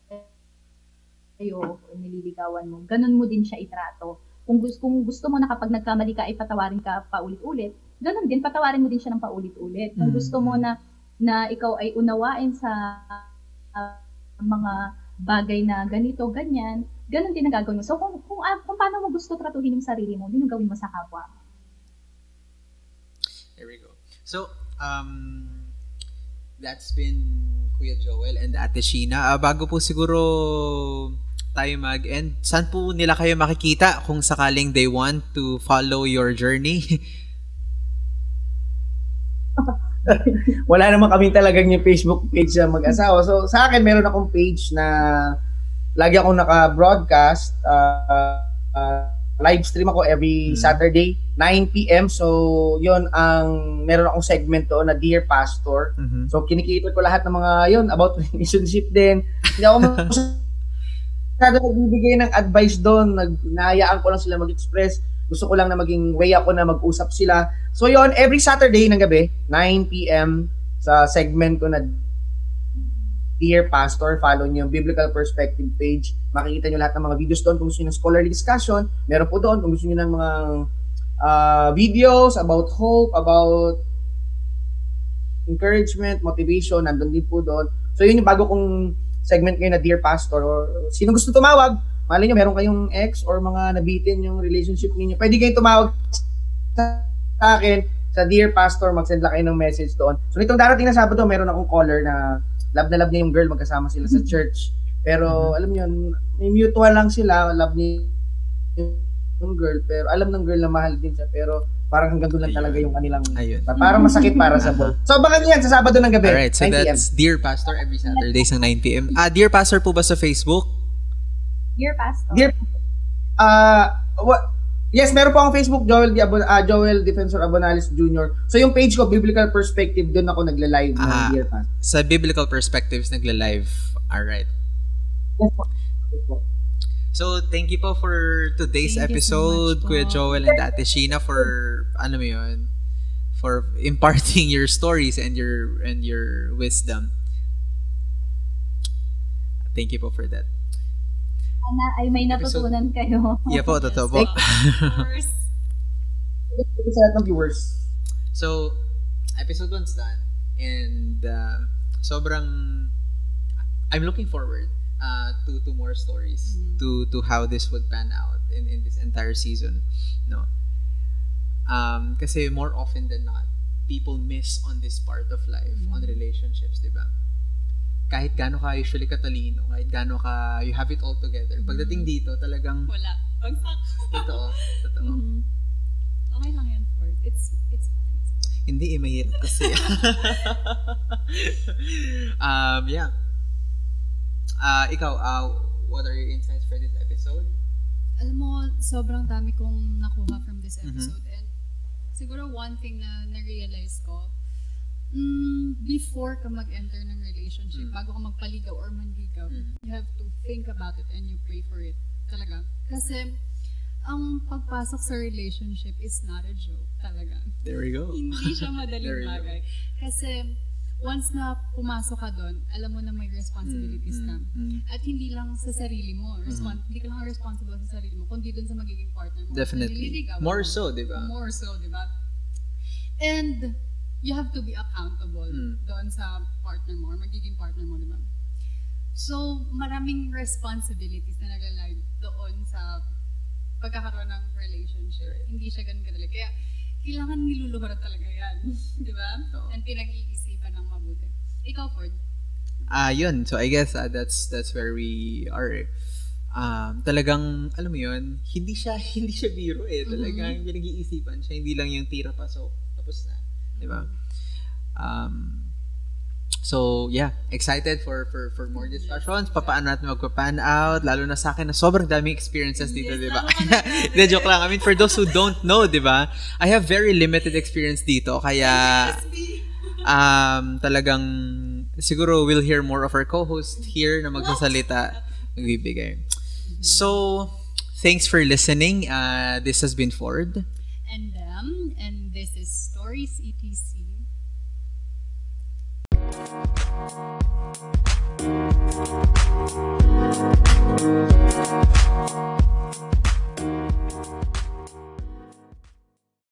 iyo, o nililigawan mo, ganun mo din siya itrato. Kung gusto, kung gusto mo na kapag nagkamali ka ay patawarin ka paulit-ulit, ganun din, patawarin mo din siya ng paulit-ulit. Kung mm. gusto mo na na ikaw ay unawain sa uh, mga bagay na ganito, ganyan, ganun din ang gagawin mo. So, kung, kung, uh, kung paano mo gusto tratuhin yung sarili mo, yun ang gawin mo sa kapwa. There we go. So, um, that's been Kuya Joel and Ate Sheena. Uh, bago po siguro tayo mag-end, saan po nila kayo makikita kung sakaling they want to follow your journey? Wala naman kami talagang yung Facebook page na mag-asawa. So, sa akin, meron akong page na lagi akong naka-broadcast. Uh, uh, live stream ako every mm-hmm. Saturday, 9 p.m. So, yon ang meron akong segment doon na Dear Pastor. Mm-hmm. So, kinikita ko lahat ng mga yon about relationship din. Hindi ako masyado nagbibigay ng advice doon. Nag, nahayaan ko lang sila mag-express gusto ko lang na maging way ako na mag-usap sila. So yon every Saturday ng gabi, 9 p.m. sa segment ko na Dear Pastor, follow niyo yung Biblical Perspective page. Makikita niyo lahat ng mga videos doon. Kung gusto niyo ng scholarly discussion, meron po doon. Kung gusto niyo ng mga uh, videos about hope, about encouragement, motivation, nandun din po doon. So yun yung bago kong segment ngayon na Dear Pastor or sino gusto tumawag, Mali nyo, meron kayong ex or mga nabitin yung relationship ninyo. Pwede kayong tumawag sa akin sa Dear Pastor, mag-send lang kayo ng message doon. So, nitong darating na Sabado, meron akong caller na love na love niya yung girl, magkasama sila sa church. Pero, mm-hmm. alam niyo, may mutual lang sila, love niya yung girl, pero alam ng girl na mahal din siya, pero parang hanggang doon lang talaga yung kanilang, Ayun. parang masakit para sa both. So, abangan niyan sa Sabado ng gabi. Alright, so that's Dear Pastor every Saturdays ng 9pm. Ah, Dear Pastor po ba sa Facebook? Dear Pastor. Dear, uh, what, yes, meron po akong Facebook, Joel, Abon, uh, Joel Defensor Abonalis Jr. So yung page ko, Biblical Perspective, doon ako nagla-live ah, ng Dear Pastor. Sa Biblical Perspectives, nagla-live. Alright. Yes po. Yes po. So, thank you po for today's Thank so episode, po. Kuya Joel and Ate Sheena for, ano mo yun, for imparting your stories and your and your wisdom. Thank you po for that. Sana ay may natutunan kayo. Yeah po, totoo po. Of course. Sa lahat ng viewers. So, episode 1's done. And uh, sobrang I'm looking forward uh, to to more stories Mhm. to to how this would pan out in in this entire season, no. Um kasi more often than not, people miss on this part of life, on Mhm. relationships, 'di ba? Kahit gaano ka usually katalino, kahit gaano ka you have it all together. Pagdating dito, talagang Wala. Bagsak. totoo, totoo. Mhm. Okay lang yan, Ford. It's, it's fine. It's fine. Hindi, eh, mahirap kasi. um, yeah. Uh, ikaw, uh, what are your insights for this episode? Alam mo, sobrang dami kong nakuha from this Mhm. episode. And siguro one thing na na-realize ko, mm, before ka mag-enter ng relationship, Mm. bago ka magpaligaw or manligaw, Mm. you have to think about it and you pray for it. Talaga. Kasi, ang pagpasok sa relationship is not a joke. Talaga. There we go. Hindi siya madaling bagay. Kasi, once na pumasok ka doon, alam mo na may responsibilities ka. Mm, mm, At hindi lang sa sarili mo. Respon- Hindi ka lang responsible sa sarili mo, kundi dun sa magiging partner mo. Definitely. More mo. so, di ba? More so, di ba? And, you have to be accountable Mm. doon sa partner mo or magiging partner mo, di ba? So, maraming responsibilities na naglalay doon sa pagkakaroon ng relationship. Right. Hindi siya ganun kadali. Kaya, kailangan niluluhuran talaga yan. di ba? Oo. And pinag-iisipan ng mabuti. Ikaw, Ford. Ah, yun. So I guess uh, that's that's where we are. Um, talagang alam mo yun, hindi siya hindi siya biro eh. Talagang pinag-iisipan siya, hindi lang yung tira pasok tapos na, 'di ba? Um, so yeah, excited for for for more discussions. Papaano natin magpa-pan out lalo na sa akin na sobrang daming experiences dito, Yes, 'di ba? Hindi joke lang. I mean for those who don't know, 'di ba? I have very limited experience dito kaya um, talagang siguro we'll hear more of our co-host here na magsasalita, magbibigay. So, thanks for listening. Uh, this has been Ford. and them, and stories etc